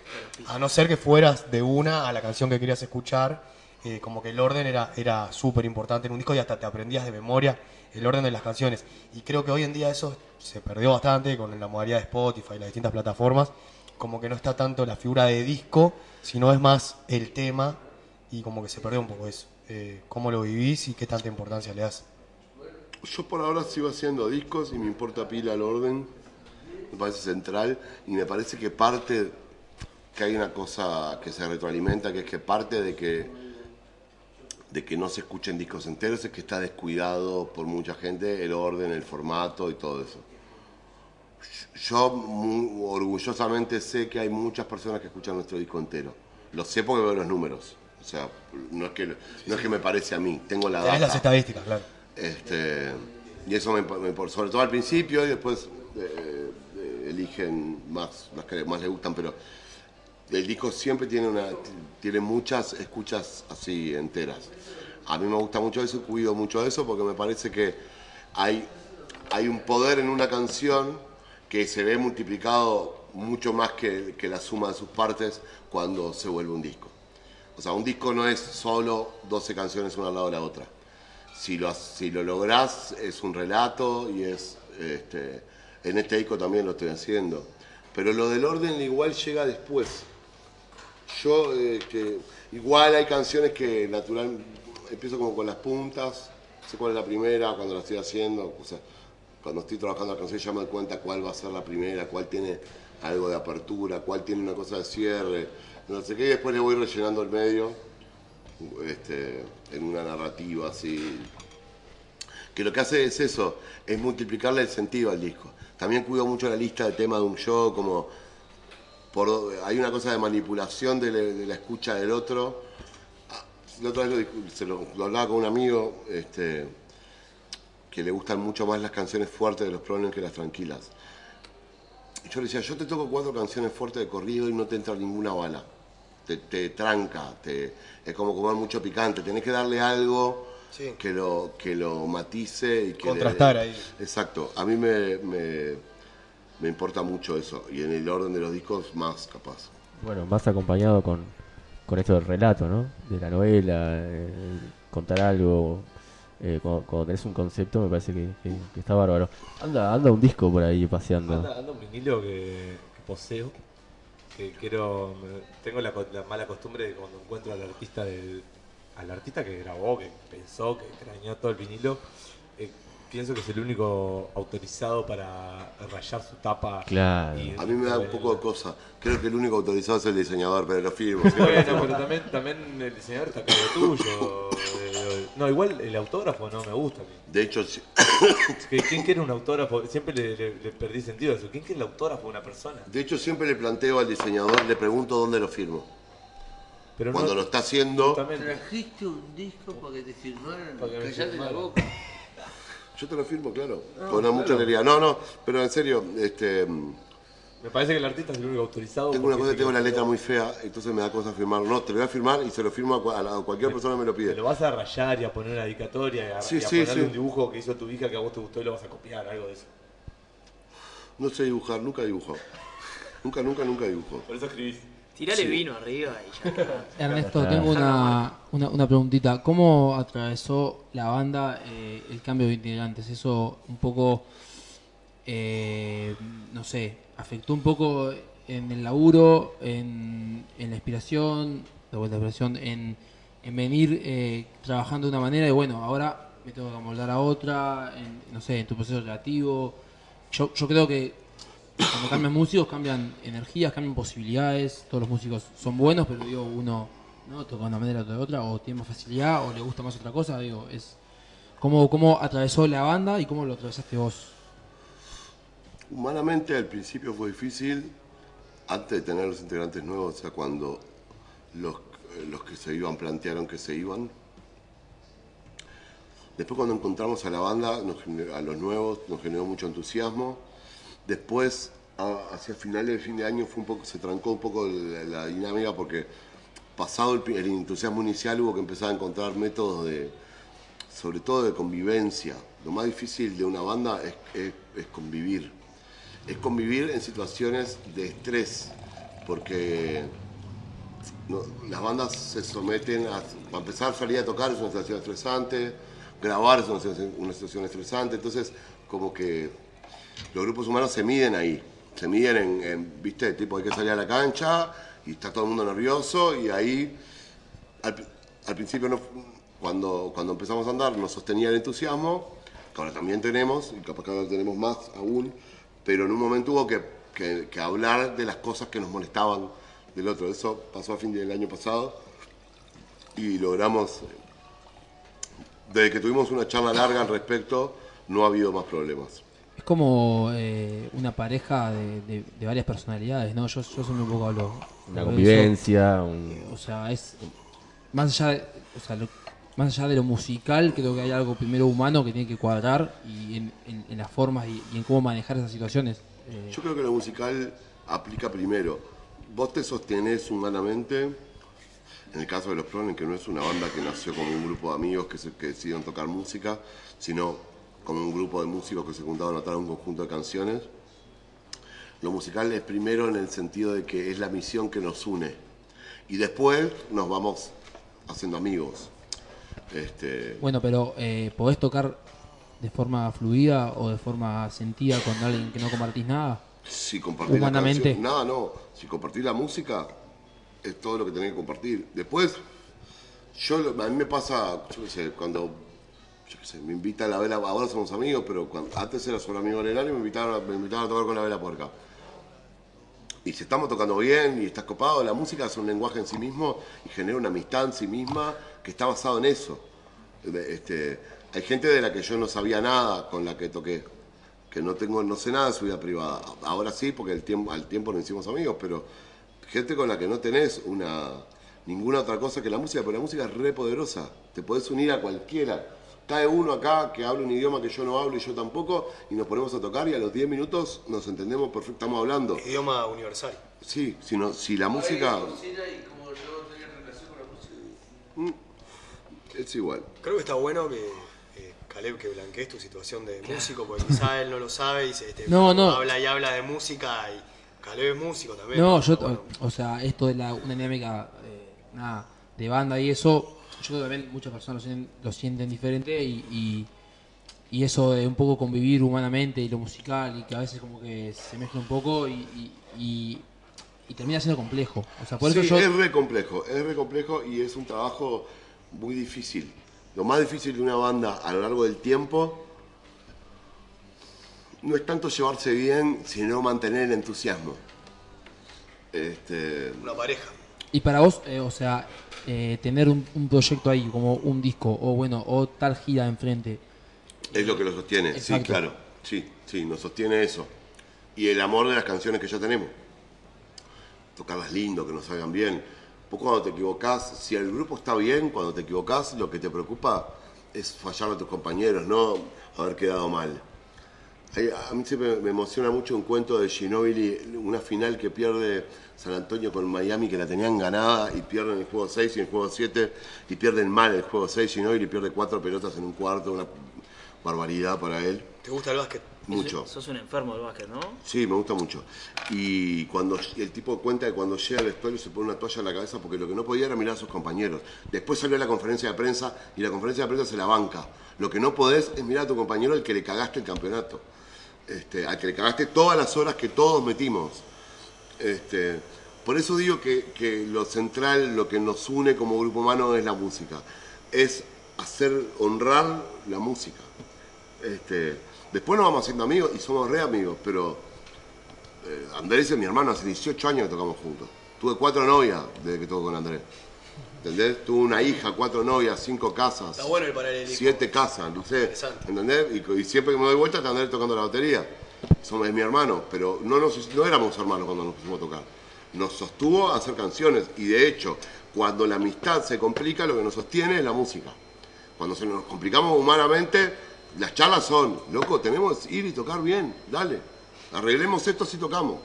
a no ser que fueras de una a la canción que querías escuchar, eh, como que el orden era, era súper importante en un disco y hasta te aprendías de memoria el orden de las canciones. Y creo que hoy en día eso se perdió bastante con la modalidad de Spotify y las distintas plataformas, como que no está tanto la figura de disco, sino es más el tema y como que se perdió un poco eso. Eh, ¿Cómo lo vivís y qué tanta importancia le das? Yo por ahora sigo haciendo discos y me importa pila el orden, me parece central y me parece que parte, que hay una cosa que se retroalimenta, que es que parte de que, de que no se escuchen discos enteros es que está descuidado por mucha gente el orden, el formato y todo eso. Yo muy orgullosamente sé que hay muchas personas que escuchan nuestro disco entero. Lo sé porque veo los números. O sea, no es que, no es que me parece a mí, tengo la data. las estadísticas, claro. Este, y eso me, me- por- sobre todo al principio y después eh, eh, eligen más las que más les gustan, pero el disco siempre tiene una tiene muchas escuchas así enteras. A mí me gusta mucho eso, cuido mucho eso porque me parece que hay hay un poder en una canción que se ve multiplicado mucho más que, la suma de sus partes cuando se vuelve un disco. O sea, un disco no es solo 12 canciones una al lado de la otra. Si lo, si lo lográs es un relato y es este, en este disco también lo estoy haciendo. Pero lo del orden igual llega después. Yo eh, igual hay canciones que natural empiezo como con las puntas sé cuál es la primera cuando la estoy haciendo o sea cuando estoy trabajando la canción ya me doy cuenta cuál va a ser la primera cuál tiene algo de apertura cuál tiene una cosa de cierre no sé qué y después le voy rellenando el medio este, en una narrativa así. Que lo que hace es eso, es multiplicarle el sentido al disco. También cuido mucho la lista de temas de un show, como por, hay una cosa de manipulación de, la- escucha del otro. Ah, La otra vez lo, lo hablaba con un amigo este, que le gustan mucho más las canciones fuertes de los problemas que las tranquilas. Y yo le decía, yo te toco cuatro canciones fuertes de corrido y no te entra ninguna bala. Te, te tranca, te, es como comer mucho picante. Tenés que darle algo Sí. que, lo, que lo matice y que... le- Contrastar ahí. Exacto. A mí me, me, me importa mucho eso. Y en el orden de los discos más capaz. Bueno, más acompañado con, con esto del relato, ¿no? De la novela, eh, contar algo. Eh, cuando, cuando tenés un concepto me parece que, está bárbaro. Anda, anda un disco por ahí paseando. Anda, un vinilo que, poseo. Que quiero. Tengo la, mala costumbre de cuando encuentro al artista del, al artista que grabó, que pensó, que craneó todo el vinilo, eh, pienso que es el único autorizado para rayar su tapa. Claro. y- A mí me da un poco de cosa. Creo que el único autorizado es el diseñador, pero lo firmo. sí. *laughs* Bueno, pero también, también el diseñador está a cargo tuyo. eh, No, igual el autógrafo no me gusta. a mí. De hecho, sí. *coughs* Que- ¿Quién quiere un autógrafo? Siempre le, le- le perdí sentido a eso. ¿Quién quiere el autógrafo de una persona? de hecho siempre le planteo al diseñador, le pregunto dónde lo firmo. Pero Cuando no, lo está haciendo, justamente. Trajiste un disco para que te firmaran. Para que me Callate la boca. Yo te lo firmo, claro. Ah, con una mucha claro. alegría. No, no, pero en serio, este, Me parece que el artista es el único autorizado. tengo una cosa, tengo la quedó- letra muy fea, entonces me da cosa firmar. No, te lo voy a firmar y se lo firmo a, a cualquier persona que me lo Te pide. lo vas a rayar y a poner una dedicatoria y a, Sí, y a sí, ponerle sí. un dibujo que hizo tu hija que a vos te gustó y lo vas a copiar, algo de eso. No sé dibujar, nunca dibujo. Nunca, nunca, nunca dibujo. Por eso escribís. Tirale Sí. vino arriba y ya. *laughs* Ernesto, tengo una, una, una preguntita. ¿Cómo atravesó la banda eh, el cambio de integrantes? Eso un poco, eh, no sé, afectó un poco en el laburo, en, en la inspiración, de vuelta a la inspiración, en, en venir eh, trabajando de una manera y bueno, ahora me tengo que amoldar a otra, en, no sé, en tu proceso creativo. Yo, yo creo que cuando cambian músicos cambian energías, cambian posibilidades. Todos los músicos son buenos, pero digo, uno no toca una manera, otro de otra, o tiene más facilidad, o le gusta más otra cosa. Digo, es cómo, cómo atravesó la banda y cómo lo atravesaste vos. Humanamente al principio fue difícil, antes de tener los integrantes nuevos, o sea, cuando los, eh, los que se iban plantearon que se iban. Después cuando encontramos a la banda, nos a los nuevos, nos generó mucho entusiasmo. Después, hacia finales del fin de año, fue un poco, se trancó un poco la, la dinámica porque pasado el, entusiasmo inicial hubo que empezar a encontrar métodos de, sobre todo de convivencia. Lo más difícil de una banda es, convivir. es convivir en situaciones de estrés, porque las bandas se someten a, para empezar, salir a tocar es una situación estresante, grabar es una situación estresante, entonces como que los grupos humanos se miden ahí, se miden en, viste, tipo hay que salir a la cancha y está todo el mundo nervioso y ahí al, pri- al principio no- cuando, cuando empezamos a andar nos sostenía el entusiasmo, que ahora también tenemos, y capaz que ahora tenemos más aún, pero en un momento hubo que- que hablar de las cosas que nos molestaban del otro. Eso pasó a fin del año pasado y logramos, desde que tuvimos una charla larga al respecto, no ha habido más problemas. Es como eh, una pareja de, de- de varias personalidades, ¿no? Yo, yo siempre un poco hablo. Una convivencia, eso. un- O sea, es. Más allá, de, o sea, lo- más allá de lo musical, creo que hay algo primero humano que tiene que cuadrar y en, en- en las formas y, y en cómo manejar esas situaciones. Eh, Yo creo que lo musical aplica primero. Vos te sostenés humanamente, en el caso de los Pronen, que no es una banda que nació como un grupo de amigos que, se, que decidieron tocar música, sino como un grupo de músicos que se juntaron a notar un conjunto de canciones. Lo musical es primero en el sentido de que es la misión que nos une. Y después nos vamos haciendo amigos. Este, Bueno, pero eh, ¿podés tocar de forma fluida o de forma sentida con alguien que no compartís nada? Si Humanamente. la canción, nada, no. Si compartir la música es todo lo que tenés que compartir. Después, yo a mí me pasa, yo qué sé, cuando yo qué sé, me invitan a la vela, ahora somos amigos, pero cuando, antes era solo amigo del año me invitaron, me invitaron a tocar con la vela puerca. Y si estamos tocando bien y estás copado, la música es un lenguaje en sí mismo y genera una amistad en sí misma que está basado en eso. Este, hay gente de la que yo no sabía nada con la que toqué, que no tengo, no sé nada de su vida privada. Ahora sí, porque el tiempo, al tiempo nos hicimos amigos, pero gente con la que no tenés una ninguna otra cosa que la música, pero la música es re poderosa. Te podés unir a cualquiera. Cae uno acá que habla un idioma que yo no hablo y yo tampoco, y nos ponemos a tocar y a los 10 minutos nos entendemos perfecto, estamos hablando. Idioma universal. Sí, si, no, si la música y como yo tenía relación con la música. es igual. Creo que está bueno que eh, Caleb que blanquees tu situación de músico, porque quizá él no lo sabe y se este, No, no. habla y habla de música y Caleb es músico también. No, yo, bueno. o sea, esto de la, una dinámica eh, nada, de banda y eso, yo también muchas personas lo sienten, lo sienten diferente y, y, y eso de un poco convivir humanamente y lo musical y que a veces como que se mezcla un poco y, y, y- y termina siendo complejo. O sea, por Sí, eso yo... es re complejo, es re complejo y es un trabajo muy difícil. Lo más difícil de una banda a lo largo del tiempo no es tanto llevarse bien, sino mantener el entusiasmo. Este, Una pareja. Y para vos, eh, o sea, eh, tener un, un proyecto ahí como un disco o bueno, o tal gira enfrente, es lo que lo sostiene, sí, claro. Sí, sí, nos sostiene eso. Y el amor de las canciones que ya tenemos. Tocarlas lindo, que nos salgan bien. Vos cuando te equivocás, si el grupo está bien, cuando te equivocás, lo que te preocupa es fallar a tus compañeros, no haber quedado mal. A mí siempre me emociona mucho un cuento de Ginobili, una final que pierde San Antonio con Miami, que la tenían ganada y pierden el juego 6 y el juego 7, y pierden mal el juego 6. Ginobili pierde cuatro pelotas en un cuarto, una barbaridad para él. ¿Te gusta el básquet? Mucho. Sos un enfermo del básquet, ¿no? Sí, me gusta mucho. Y cuando y el tipo cuenta que cuando llega al vestuario se pone una toalla en la cabeza porque lo que no podía era mirar a sus compañeros. Después salió a la conferencia de prensa y la conferencia de prensa se la banca. Lo que no podés es mirar a tu compañero al que le cagaste el campeonato. Este, al que le cagaste todas las horas que todos metimos. Este, por eso digo que, que lo central, lo que nos une como grupo humano es la música. Es hacer, honrar la música. Este, después nos vamos haciendo amigos y somos re amigos, pero eh, Andrés es mi hermano, hace 18 años que tocamos juntos. Tuve cuatro novias desde que toco con Andrés. ¿Entendés? Tuve una hija, cuatro novias, cinco casas. Está bueno el paralelismo. Siete casas, no sé. ¿Entendés? Y, y siempre que me doy vuelta está Andrés tocando la batería. Somos, es mi hermano, pero no, nos, no éramos hermanos cuando nos pusimos a tocar. Nos sostuvo a hacer canciones y de hecho, cuando la amistad se complica, lo que nos sostiene es la música. Cuando se nos complicamos humanamente, las charlas son, loco, tenemos que ir y tocar bien, dale. Arreglemos esto si tocamos.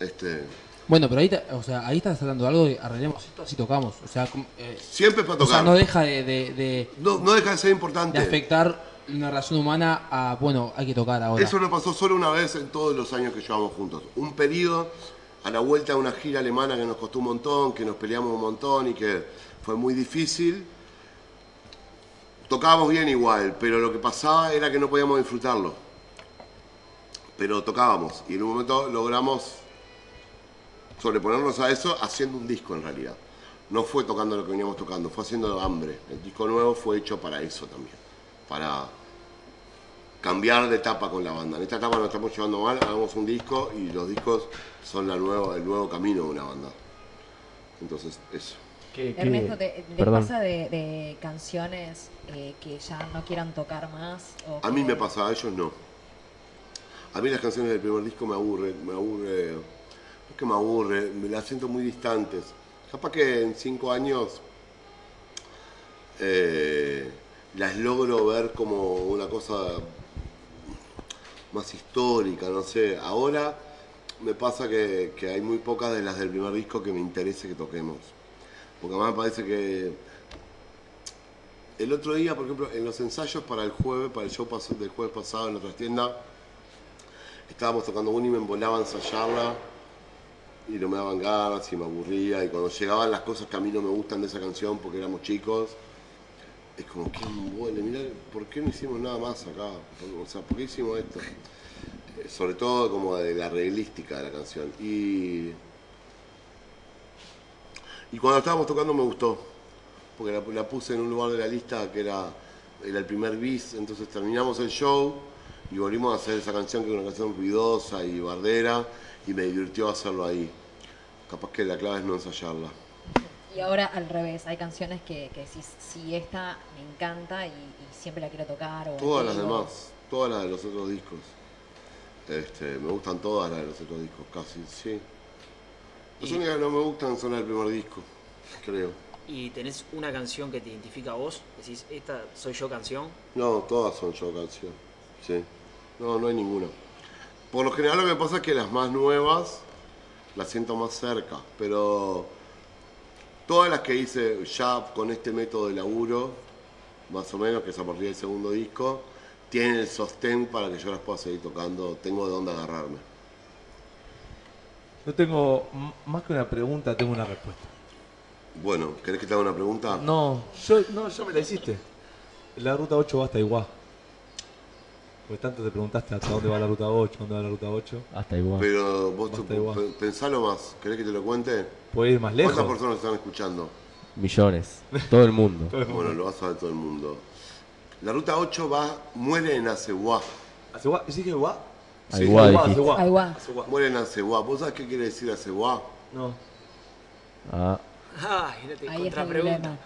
Este, Bueno, pero ahí, o sea, ahí estás hablando de algo de arreglemos esto así tocamos. O sea, eh, siempre para o sea, tocar. no deja de, de, de- no, no deja de ser importante. de afectar una relación humana a, bueno, hay que tocar ahora. Eso no pasó solo una vez en todos los años que llevamos juntos. Un periodo a la vuelta de una gira alemana que nos costó un montón, que nos peleamos un montón y que fue muy difícil. Tocábamos bien igual, pero lo que pasaba era que no podíamos disfrutarlo. Pero tocábamos y en un momento logramos sobreponernos a eso haciendo un disco en realidad. No fue tocando lo que veníamos tocando, fue haciendo hambre. El disco nuevo fue hecho para eso también, para cambiar de etapa con la banda. En esta etapa nos estamos llevando mal, hagamos un disco y los discos son la nueva, el nuevo camino de una banda. Entonces, eso. Ernesto, ¿te, ¿les Perdón. pasa de, de canciones eh, que ya no quieran tocar más? o A mí me pasa, a ellos no. A mí las canciones del primer disco me aburren, me aburre, no es que me aburre, me las siento muy distantes. Capaz que en cinco años eh, las logro ver como una cosa más histórica, no sé. Ahora me pasa que, hay muy pocas de las del primer disco que me interese que toquemos. Porque además me parece que el otro día, por ejemplo, en los ensayos para el jueves, para el show del jueves pasado en la trastienda, estábamos tocando una y me embolaba a ensayarla y no me daban ganas y me aburría. Y cuando llegaban las cosas que a mí no me gustan de esa canción porque éramos chicos, es como, qué embole, mirá, ¿por qué no hicimos nada más acá? O sea, ¿por qué hicimos esto? Eh, Sobre todo como de la reglística de la canción. Y, y cuando estábamos tocando me gustó, porque la, la puse en un lugar de la lista que era, era el primer bis, entonces terminamos el show y volvimos a hacer esa canción que es una canción ruidosa y bardera y me divirtió hacerlo ahí. Capaz que la clave es no ensayarla. Y ahora al revés, hay canciones que, que decís, sí, esta me encanta y, y siempre la quiero tocar. O Todas las demás, todas las de los otros discos. Este, me gustan todas las de los otros discos, casi, sí. Las únicas que no me gustan son las del primer disco, creo. ¿Y tenés una canción que te identifica a vos? Decís, esta soy yo canción. No, todas son yo canción. Sí. No, no hay ninguna. Por lo general lo que pasa es que las más nuevas las siento más cerca, pero todas las que hice ya con este método de laburo, más o menos, que es a partir del segundo disco, tienen el sostén para que yo las pueda seguir tocando, tengo de dónde agarrarme. No tengo más que una pregunta, tengo una respuesta. Bueno, ¿querés que te haga una pregunta? No, yo, no, ya me la hiciste. La ruta 8 va hasta igual. Porque tanto te preguntaste hasta dónde va la ruta 8, dónde va la ruta 8. Hasta igual. Pero vos te- igual. pe- pensalo más, ¿querés que te lo cuente? Puede ir más lejos. ¿Cuántas personas están escuchando? Millones. Todo el mundo. *laughs* Bueno, lo va a saber todo el mundo. La ruta 8 va, muere en Aceguá. ¿Aceguá? ¿Sí que Aceguá? Sí, Aiguá. Aiguá. Aceguá. Muere en Aceguá. ¿Vos sabés qué quiere decir Aceguá? No. Ah, Ay, no te Ahí está dilema.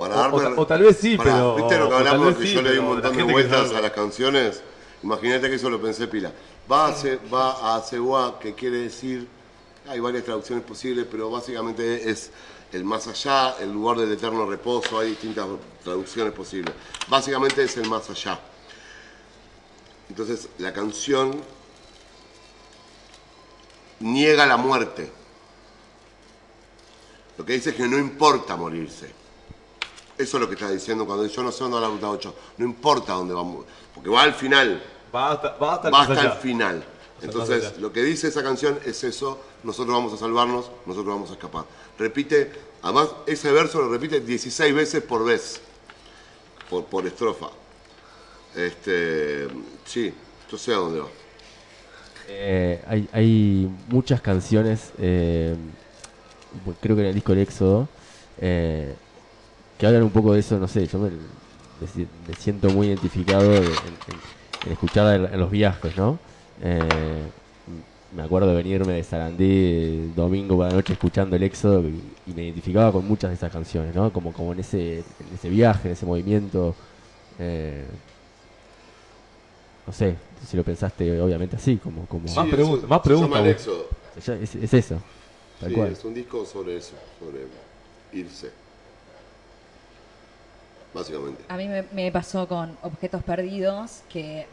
Para O- darme- tal vez sí, pero- ¿Viste lo que hablamos? Que sí, yo le di un montón de vueltas sabe. a las canciones. Imagínate que eso lo pensé pila. Va a, Ce- va a Aceguá, que quiere decir. Hay varias traducciones posibles, pero básicamente es el más allá, el lugar del eterno reposo. Hay distintas traducciones posibles. Básicamente es el más allá. Entonces, la canción niega la muerte. Lo que dice es que no importa morirse. Eso es lo que está diciendo cuando dice, yo no sé dónde va la ruta 8. No importa dónde vamos, porque va al final, Va hasta, va hasta el va hasta el final. Entonces, lo que dice esa canción es eso, nosotros vamos a salvarnos, nosotros vamos a escapar. Repite, además, ese verso lo repite 16 veces por vez, por, por estrofa. Este, sí, yo sé a dónde va. Eh, hay, hay muchas canciones, eh, creo que en el disco El Éxodo, eh, que hablan un poco de eso, no sé, yo me, me si- me siento muy identificado de- en, en- en escucharla en, en los viajes, ¿no? Eh, me acuerdo de venirme de Sarandí domingo por la noche escuchando El Éxodo y, y me identificaba con muchas de esas canciones, ¿no? Como, como en, ese, en ese viaje, en ese movimiento. eh, no sé, si lo pensaste obviamente así, como... como Más Sí, pregunta- eso- más se pregunta, llama El vos. Éxodo. Ya Es, es eso, tal Sí, cual. es un disco sobre eso, sobre irse. Básicamente. A mí me, pasó con Objetos Perdidos, que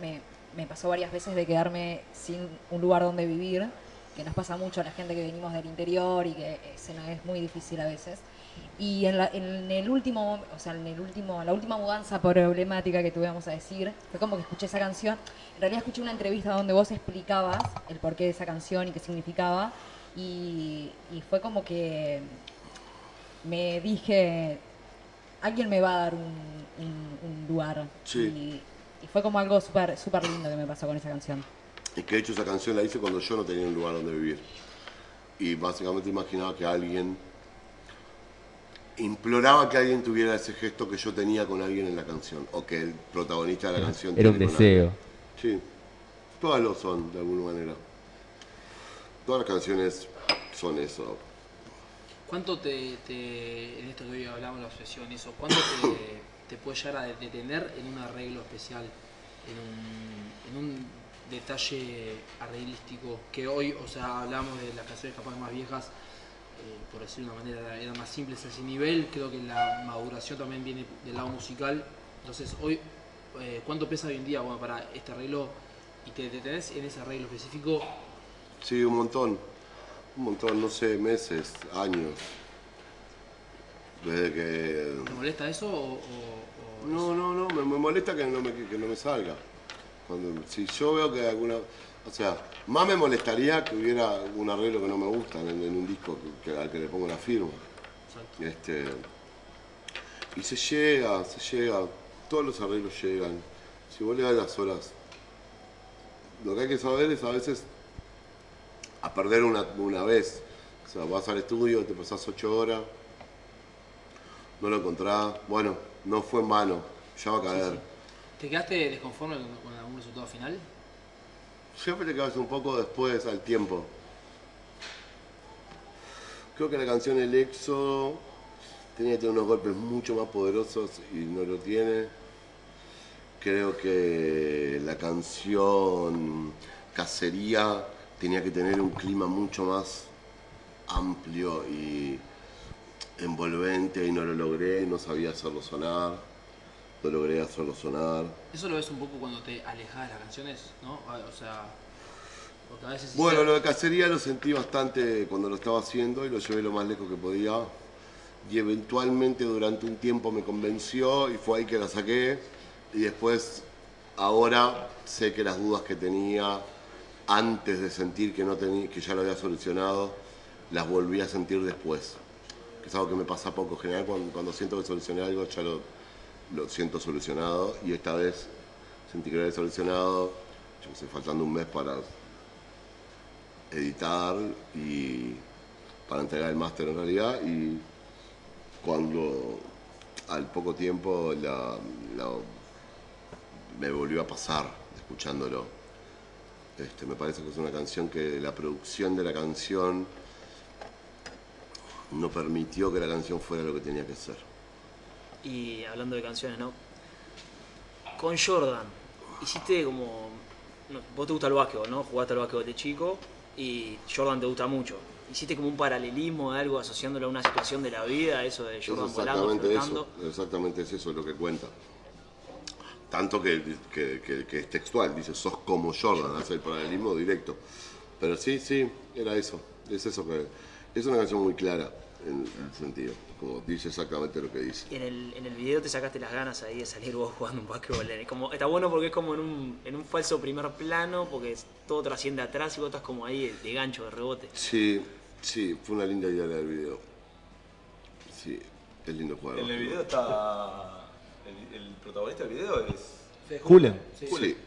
me, pasó varias veces de quedarme sin un lugar donde vivir que nos pasa mucho a la gente que venimos del interior y que eh, es muy difícil a veces. Y en, la- en el último, o sea, en el último, la última mudanza problemática que tuvimos a decir, fue como que escuché esa canción. En realidad escuché una entrevista donde vos explicabas el porqué de esa canción y qué significaba. Y fue como que me dije, alguien me va a dar un, un- un lugar. Sí. Y, y fue como algo súper súper lindo que me pasó con esa canción. Es que de hecho esa canción la hice cuando yo no tenía un lugar donde vivir. Y básicamente imaginaba que alguien imploraba que alguien tuviera ese gesto que yo tenía con alguien en la canción. O que el protagonista de la canción Era un deseo. Sí. Todas lo son, de alguna manera. Todas las canciones son eso. ¿Cuánto te, te- en esto que hoy hablamos la obsesión, eso, cuánto te, te puede llegar a detener en un arreglo especial, en un, en un detalle arreglístico que hoy, o sea, hablamos de las canciones capaz más viejas, eh, por decirlo de una manera, eran más simples a ese nivel, creo que la maduración también viene del lado musical, entonces hoy, eh, ¿cuánto pesa hoy en día para este arreglo y te detenés en ese arreglo específico? Sí, un montón. Un montón, no sé, meses, años. Desde que... ¿Te molesta eso o- o- o No, no, no, me, me molesta que no me, que no me salga. Cuando, si yo veo que alguna... O sea, más me molestaría que hubiera un arreglo que no me gusta en, en un disco que, que- al que le pongo la firma. Este, y se llega, se llega, todos los arreglos llegan. Si vos le das las horas, lo que hay que saber es a veces a perder una, una vez. O sea, vas al estudio, te pasás ocho horas, no lo encontrás, bueno, no fue en vano, ya va a caer. ¿Te quedaste desconforme con, con algún resultado final? Siempre te quedas un poco después al tiempo. Creo que la canción El Éxodo tenía que tener unos golpes mucho más poderosos y no lo tiene. Creo que la canción Cacería tenía que tener un clima mucho más amplio y envolvente y no lo logré, no sabía hacerlo sonar, no logré hacerlo sonar. Eso lo ves un poco cuando te alejas de las canciones, ¿no? O sea, porque a veces... Bueno, lo de cacería lo sentí bastante cuando lo estaba haciendo y lo llevé lo más lejos que podía. Y eventualmente durante un tiempo me convenció y fue ahí que la saqué. Y después, ahora sé que las dudas que tenía antes de sentir que, no tenía, que ya lo había solucionado, las volví a sentir después. Que es algo que me pasa poco. En general, cuando, siento que solucioné algo, ya lo, lo siento solucionado. Y esta vez sentí que lo había solucionado, yo sé, faltando un mes para editar y para entregar el máster en realidad y cuando al poco tiempo la- me volvió a pasar escuchándolo. Este, me parece que es una canción que la producción de la canción no permitió que la canción fuera lo que tenía que ser. Y hablando de canciones, ¿no? Con Jordan, hiciste como. no, vos te gusta el básquetbol, ¿no? Jugaste al básquetbol de chico y Jordan te gusta mucho. Hiciste como un paralelismo de algo asociándolo a una situación de la vida, eso de Es Jordan volando, flotando. eso, exactamente es eso lo que cuenta. Tanto que, que- que- que es textual, dice, sos como Jordan, hace el paralelismo directo. Pero sí, sí, era eso, es eso que... Es una canción muy clara en el sentido, como dice exactamente lo que dice. Y en el, en el video te sacaste las ganas ahí de salir vos jugando un básquetbol. Eh, Como, está bueno porque es como en un, en un falso primer plano, porque es- todo trasciende atrás y vos estás como ahí de, de gancho, de rebote. Sí, sí, fue una linda idea del video. Sí, es lindo jugar. En el video está. El, el protagonista del video es. Julen. Sí. Sí,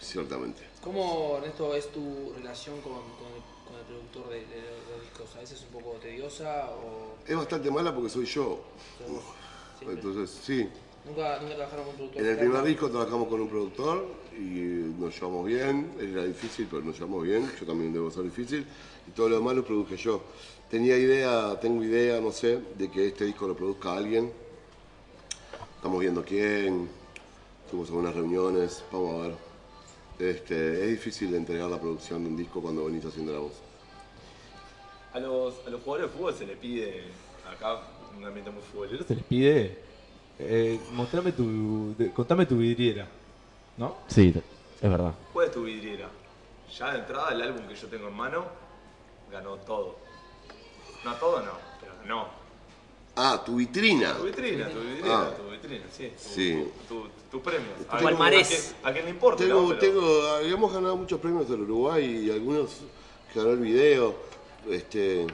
ciertamente. ¿Cómo, Ernesto, es tu relación con, con el, con el productor de, de los discos? ¿A veces es un poco tediosa o Es bastante mala porque soy yo. Entonces, sí, nunca, nunca trabajaron con un productor? En el primer disco trabajamos con un productor y nos llevamos bien. Era difícil, pero nos llevamos bien. Yo también debo ser difícil. Y todo lo demás lo produje yo. Tenía idea, tengo idea, no sé, de que este disco lo produzca alguien. Estamos viendo quién. Fuimos a unas reuniones. Vamos a ver. Este, es difícil entregar la producción de un disco cuando venís haciendo la voz. A los, a los jugadores de fútbol se le pide. Acá, un ambiente muy futbolero. Se les pide. Eh, mostrame tu. de- contame tu vidriera. ¿No? Sí, es verdad. ¿Cuál es tu vidriera? Ya de entrada, el álbum que yo tengo en mano ganó todo. No todo, no, pero ganó. Ah, tu vitrina. Tu vitrina, tu vitrina, Ah. tu vitrina, sí. Tu, Sí. Tu, tu, tu premio. A, quien- a, quien le importa, Tengo, ¿no? Pero- tengo, habíamos ganado muchos premios del Uruguay y algunos que ganó el video. Este,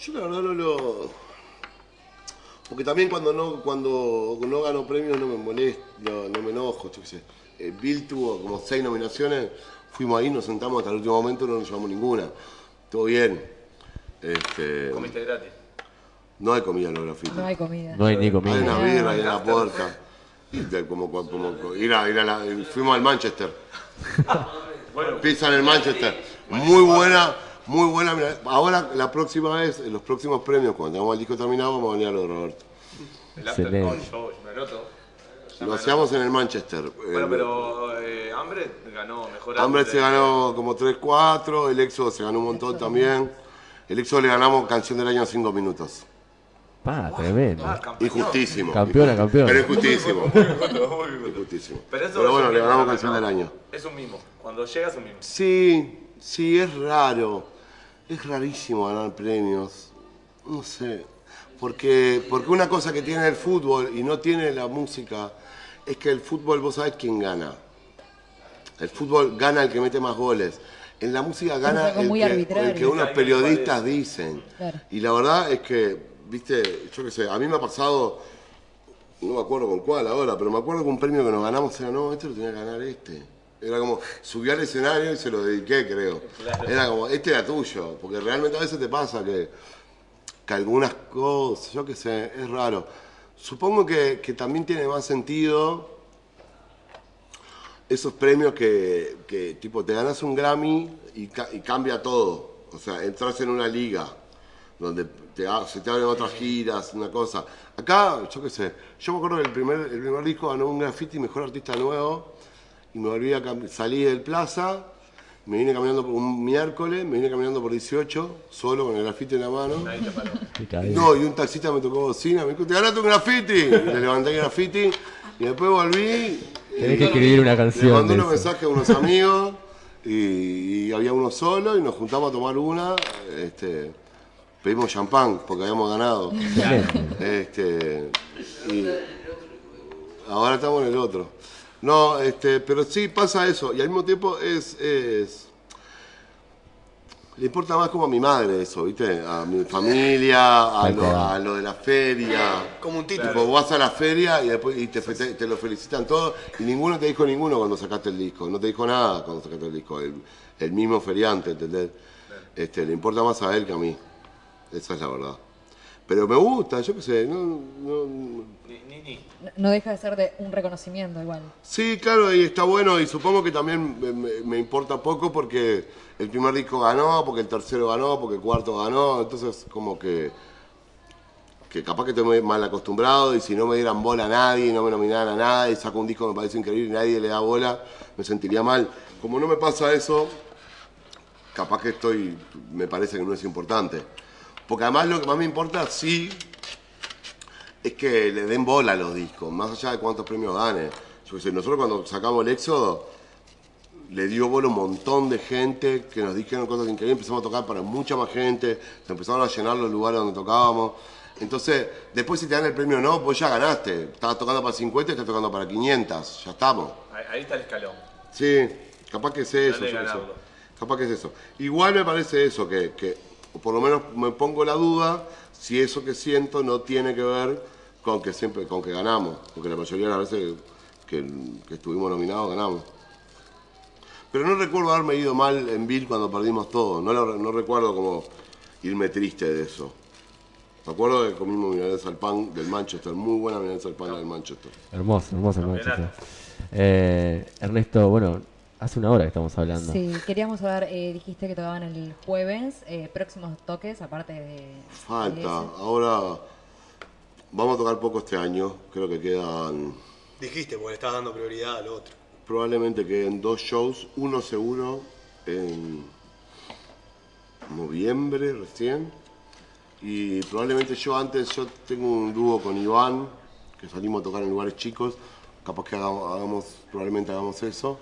yo la verdad no lo. Porque también cuando no, cuando no gano premios no me molesto, no, no me enojo, yo qué sé. Eh, Bill tuvo como seis nominaciones, fuimos ahí, nos sentamos hasta el último momento, no nos llevamos ninguna. Todo bien. Este, Comiste gratis. No hay comida en los grafitis. No hay comida. No hay ni comida. Hay una birra ahí en la puerta. Y de- como, como, como- ir a, ir a la- fuimos al Manchester. *laughs* Pizza en el Manchester. Muy buena, muy buena. Mirá, Ahora, la próxima vez, en los próximos premios, cuando tengamos el disco terminado, vamos a venir a lo de Roberto. El after Excelente. con me anoto. Lo hacíamos en el Manchester. Bueno, Eh, pero eh, Hambre ganó mejor Hambre se ganó como 3-4, el Exo se ganó un montón también. El Exo le ganamos canción del año 5 minutos. Pa, tremendo. Injustísimo. Campeona, campeona. Pero injustísimo. Injustísimo. Pero, eso Pero bueno, le ganamos canción del año. Es un mimo. Cuando llega es un mimo. Sí, sí, es raro. Es rarísimo ganar premios. No sé. Porque, porque una cosa que tiene el fútbol y no tiene la música es que el fútbol, vos sabés quién gana. El fútbol gana el que mete más goles. En la música gana el que, el que unos periodistas dicen. Claro. Y la verdad es que, viste, yo qué sé, a mí me ha pasado, no me acuerdo con cuál ahora, pero me acuerdo que un premio que nos ganamos era, no, este lo tenía que ganar este. Era como, subí al escenario y se lo dediqué, creo. Era como, este era tuyo, porque realmente a veces te pasa que, que algunas cosas, yo qué sé, es raro. Supongo que, que también tiene más sentido esos premios que, que, tipo, te ganas un Grammy y, ca- y cambia todo. O sea, entras en una liga donde te, se te abren otras giras, una cosa. Acá, yo qué sé, yo me acuerdo que el primer, el primer disco ganó un graffiti Mejor Artista Nuevo y me volví a salí del plaza, me vine caminando por un miércoles, me vine caminando por 18, solo con el graffiti en la mano. No, y un taxista me tocó bocina, me dijo, te ganaste un graffiti. Y le levanté el graffiti y después volví. Tenés y que escribir una Le canción. mandé de unos mensajes a unos amigos y, y había uno solo y nos juntamos a tomar una. Este, pedimos champán porque habíamos ganado. Este, y ahora estamos en el otro. No, este, pero sí pasa eso. Y al mismo tiempo es, es- le importa más como a mi madre eso, ¿viste? A mi familia, a lo, cual. a lo de la feria. Como un título. Vos vas a la feria y después y te, lo felicitan todos y ninguno te dijo ninguno cuando sacaste el disco. No te dijo nada cuando sacaste el disco. El, el mismo feriante, ¿entendés? Este, le importa más a él que a mí. Esa es la verdad. Pero me gusta, yo qué sé. No, no- Ni, ni, ni. No- No deja de ser de un reconocimiento igual. Sí, claro, y está bueno y supongo que también me, me- me importa poco porque el primer disco ganó, porque el tercero ganó, porque el cuarto ganó, entonces como que que capaz que estoy mal acostumbrado y si no me dieran bola a nadie, no me nominaran a nada y saco un disco que me parece increíble y nadie le da bola, me sentiría mal. Como no me pasa eso, capaz que estoy, me parece que no es importante. Porque además lo que más me importa, sí, es que le den bola a los discos, más allá de cuántos premios gane. Yo sé, nosotros cuando sacamos el Éxodo, le dio bola un montón de gente que nos dijeron cosas increíbles, empezamos a tocar para mucha más gente, se empezaron a llenar los lugares donde tocábamos. Entonces, después si te dan el premio o no, vos ya ganaste. Estabas tocando para 50 y estás tocando para 500, ya estamos. Ahí, está el escalón. Sí, capaz que es eso. Capaz que es eso. Igual me parece eso, que, que o por lo menos me pongo la duda si eso que siento no tiene que ver con que siempre con que ganamos. Porque la mayoría de las veces que, que estuvimos nominados ganamos. Pero no recuerdo haberme ido mal en Bill cuando perdimos todo. No, lo- no recuerdo como irme triste de eso. Me acuerdo que comimos milanesa al pan del Manchester. Muy buena milanesa al pan del Manchester. Hermoso, hermoso, hermoso. Campeonato. Eh, Ernesto, bueno, hace una hora que estamos hablando. Sí, queríamos saber, eh, dijiste que tocaban el jueves, eh, próximos toques, aparte de... Falta. de. Ahora vamos a tocar poco este año. Creo que quedan, Dijiste, porque le estás dando prioridad al otro. probablemente queden dos shows. Uno seguro en noviembre recién. Y probablemente yo antes, yo tengo un dúo con Iván, que salimos a tocar en lugares chicos. Capaz que hagamos, hagamos- probablemente hagamos eso.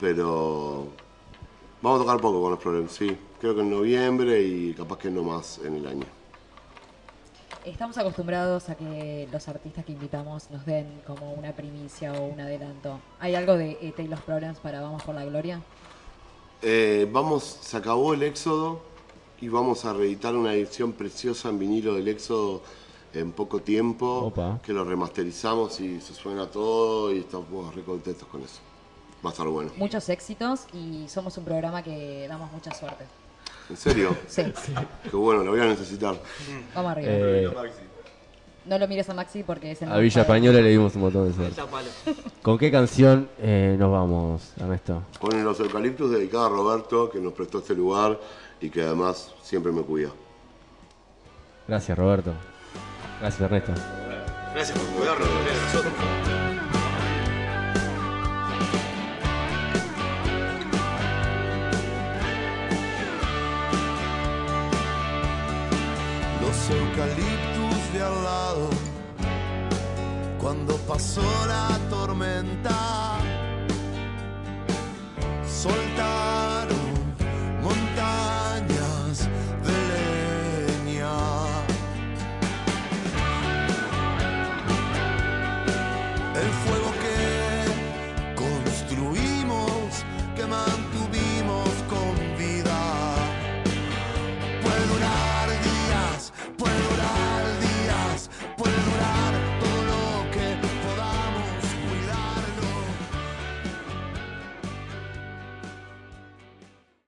Pero vamos a tocar poco con los problemas, sí. creo que en noviembre y capaz que no más en el año. Estamos acostumbrados a que los artistas que invitamos nos den como una primicia o un adelanto. ¿Hay algo de ET y los Problems para Vamos por la Gloria? Eh, vamos, se acabó el Éxodo y vamos a reeditar una edición preciosa en vinilo del Éxodo en poco tiempo, Opa. que lo remasterizamos y se suena todo y estamos re contentos con eso. Va a estar bueno. Muchos éxitos y somos un programa que damos mucha suerte. ¿En serio? *laughs* Sí. Qué bueno, lo voy a necesitar. Vamos arriba. Eh, No lo mires a Maxi porque es el a Villa Española le dimos un montón de suerte. ¿Con qué canción eh, nos vamos, Ernesto? Con los eucaliptus dedicada a Roberto, que nos prestó este lugar y que además siempre me cuida. Gracias, Roberto. Gracias, Ernesto. Gracias por cuidarnos eucaliptus de al lado. Cuando pasó la tormenta, soltaron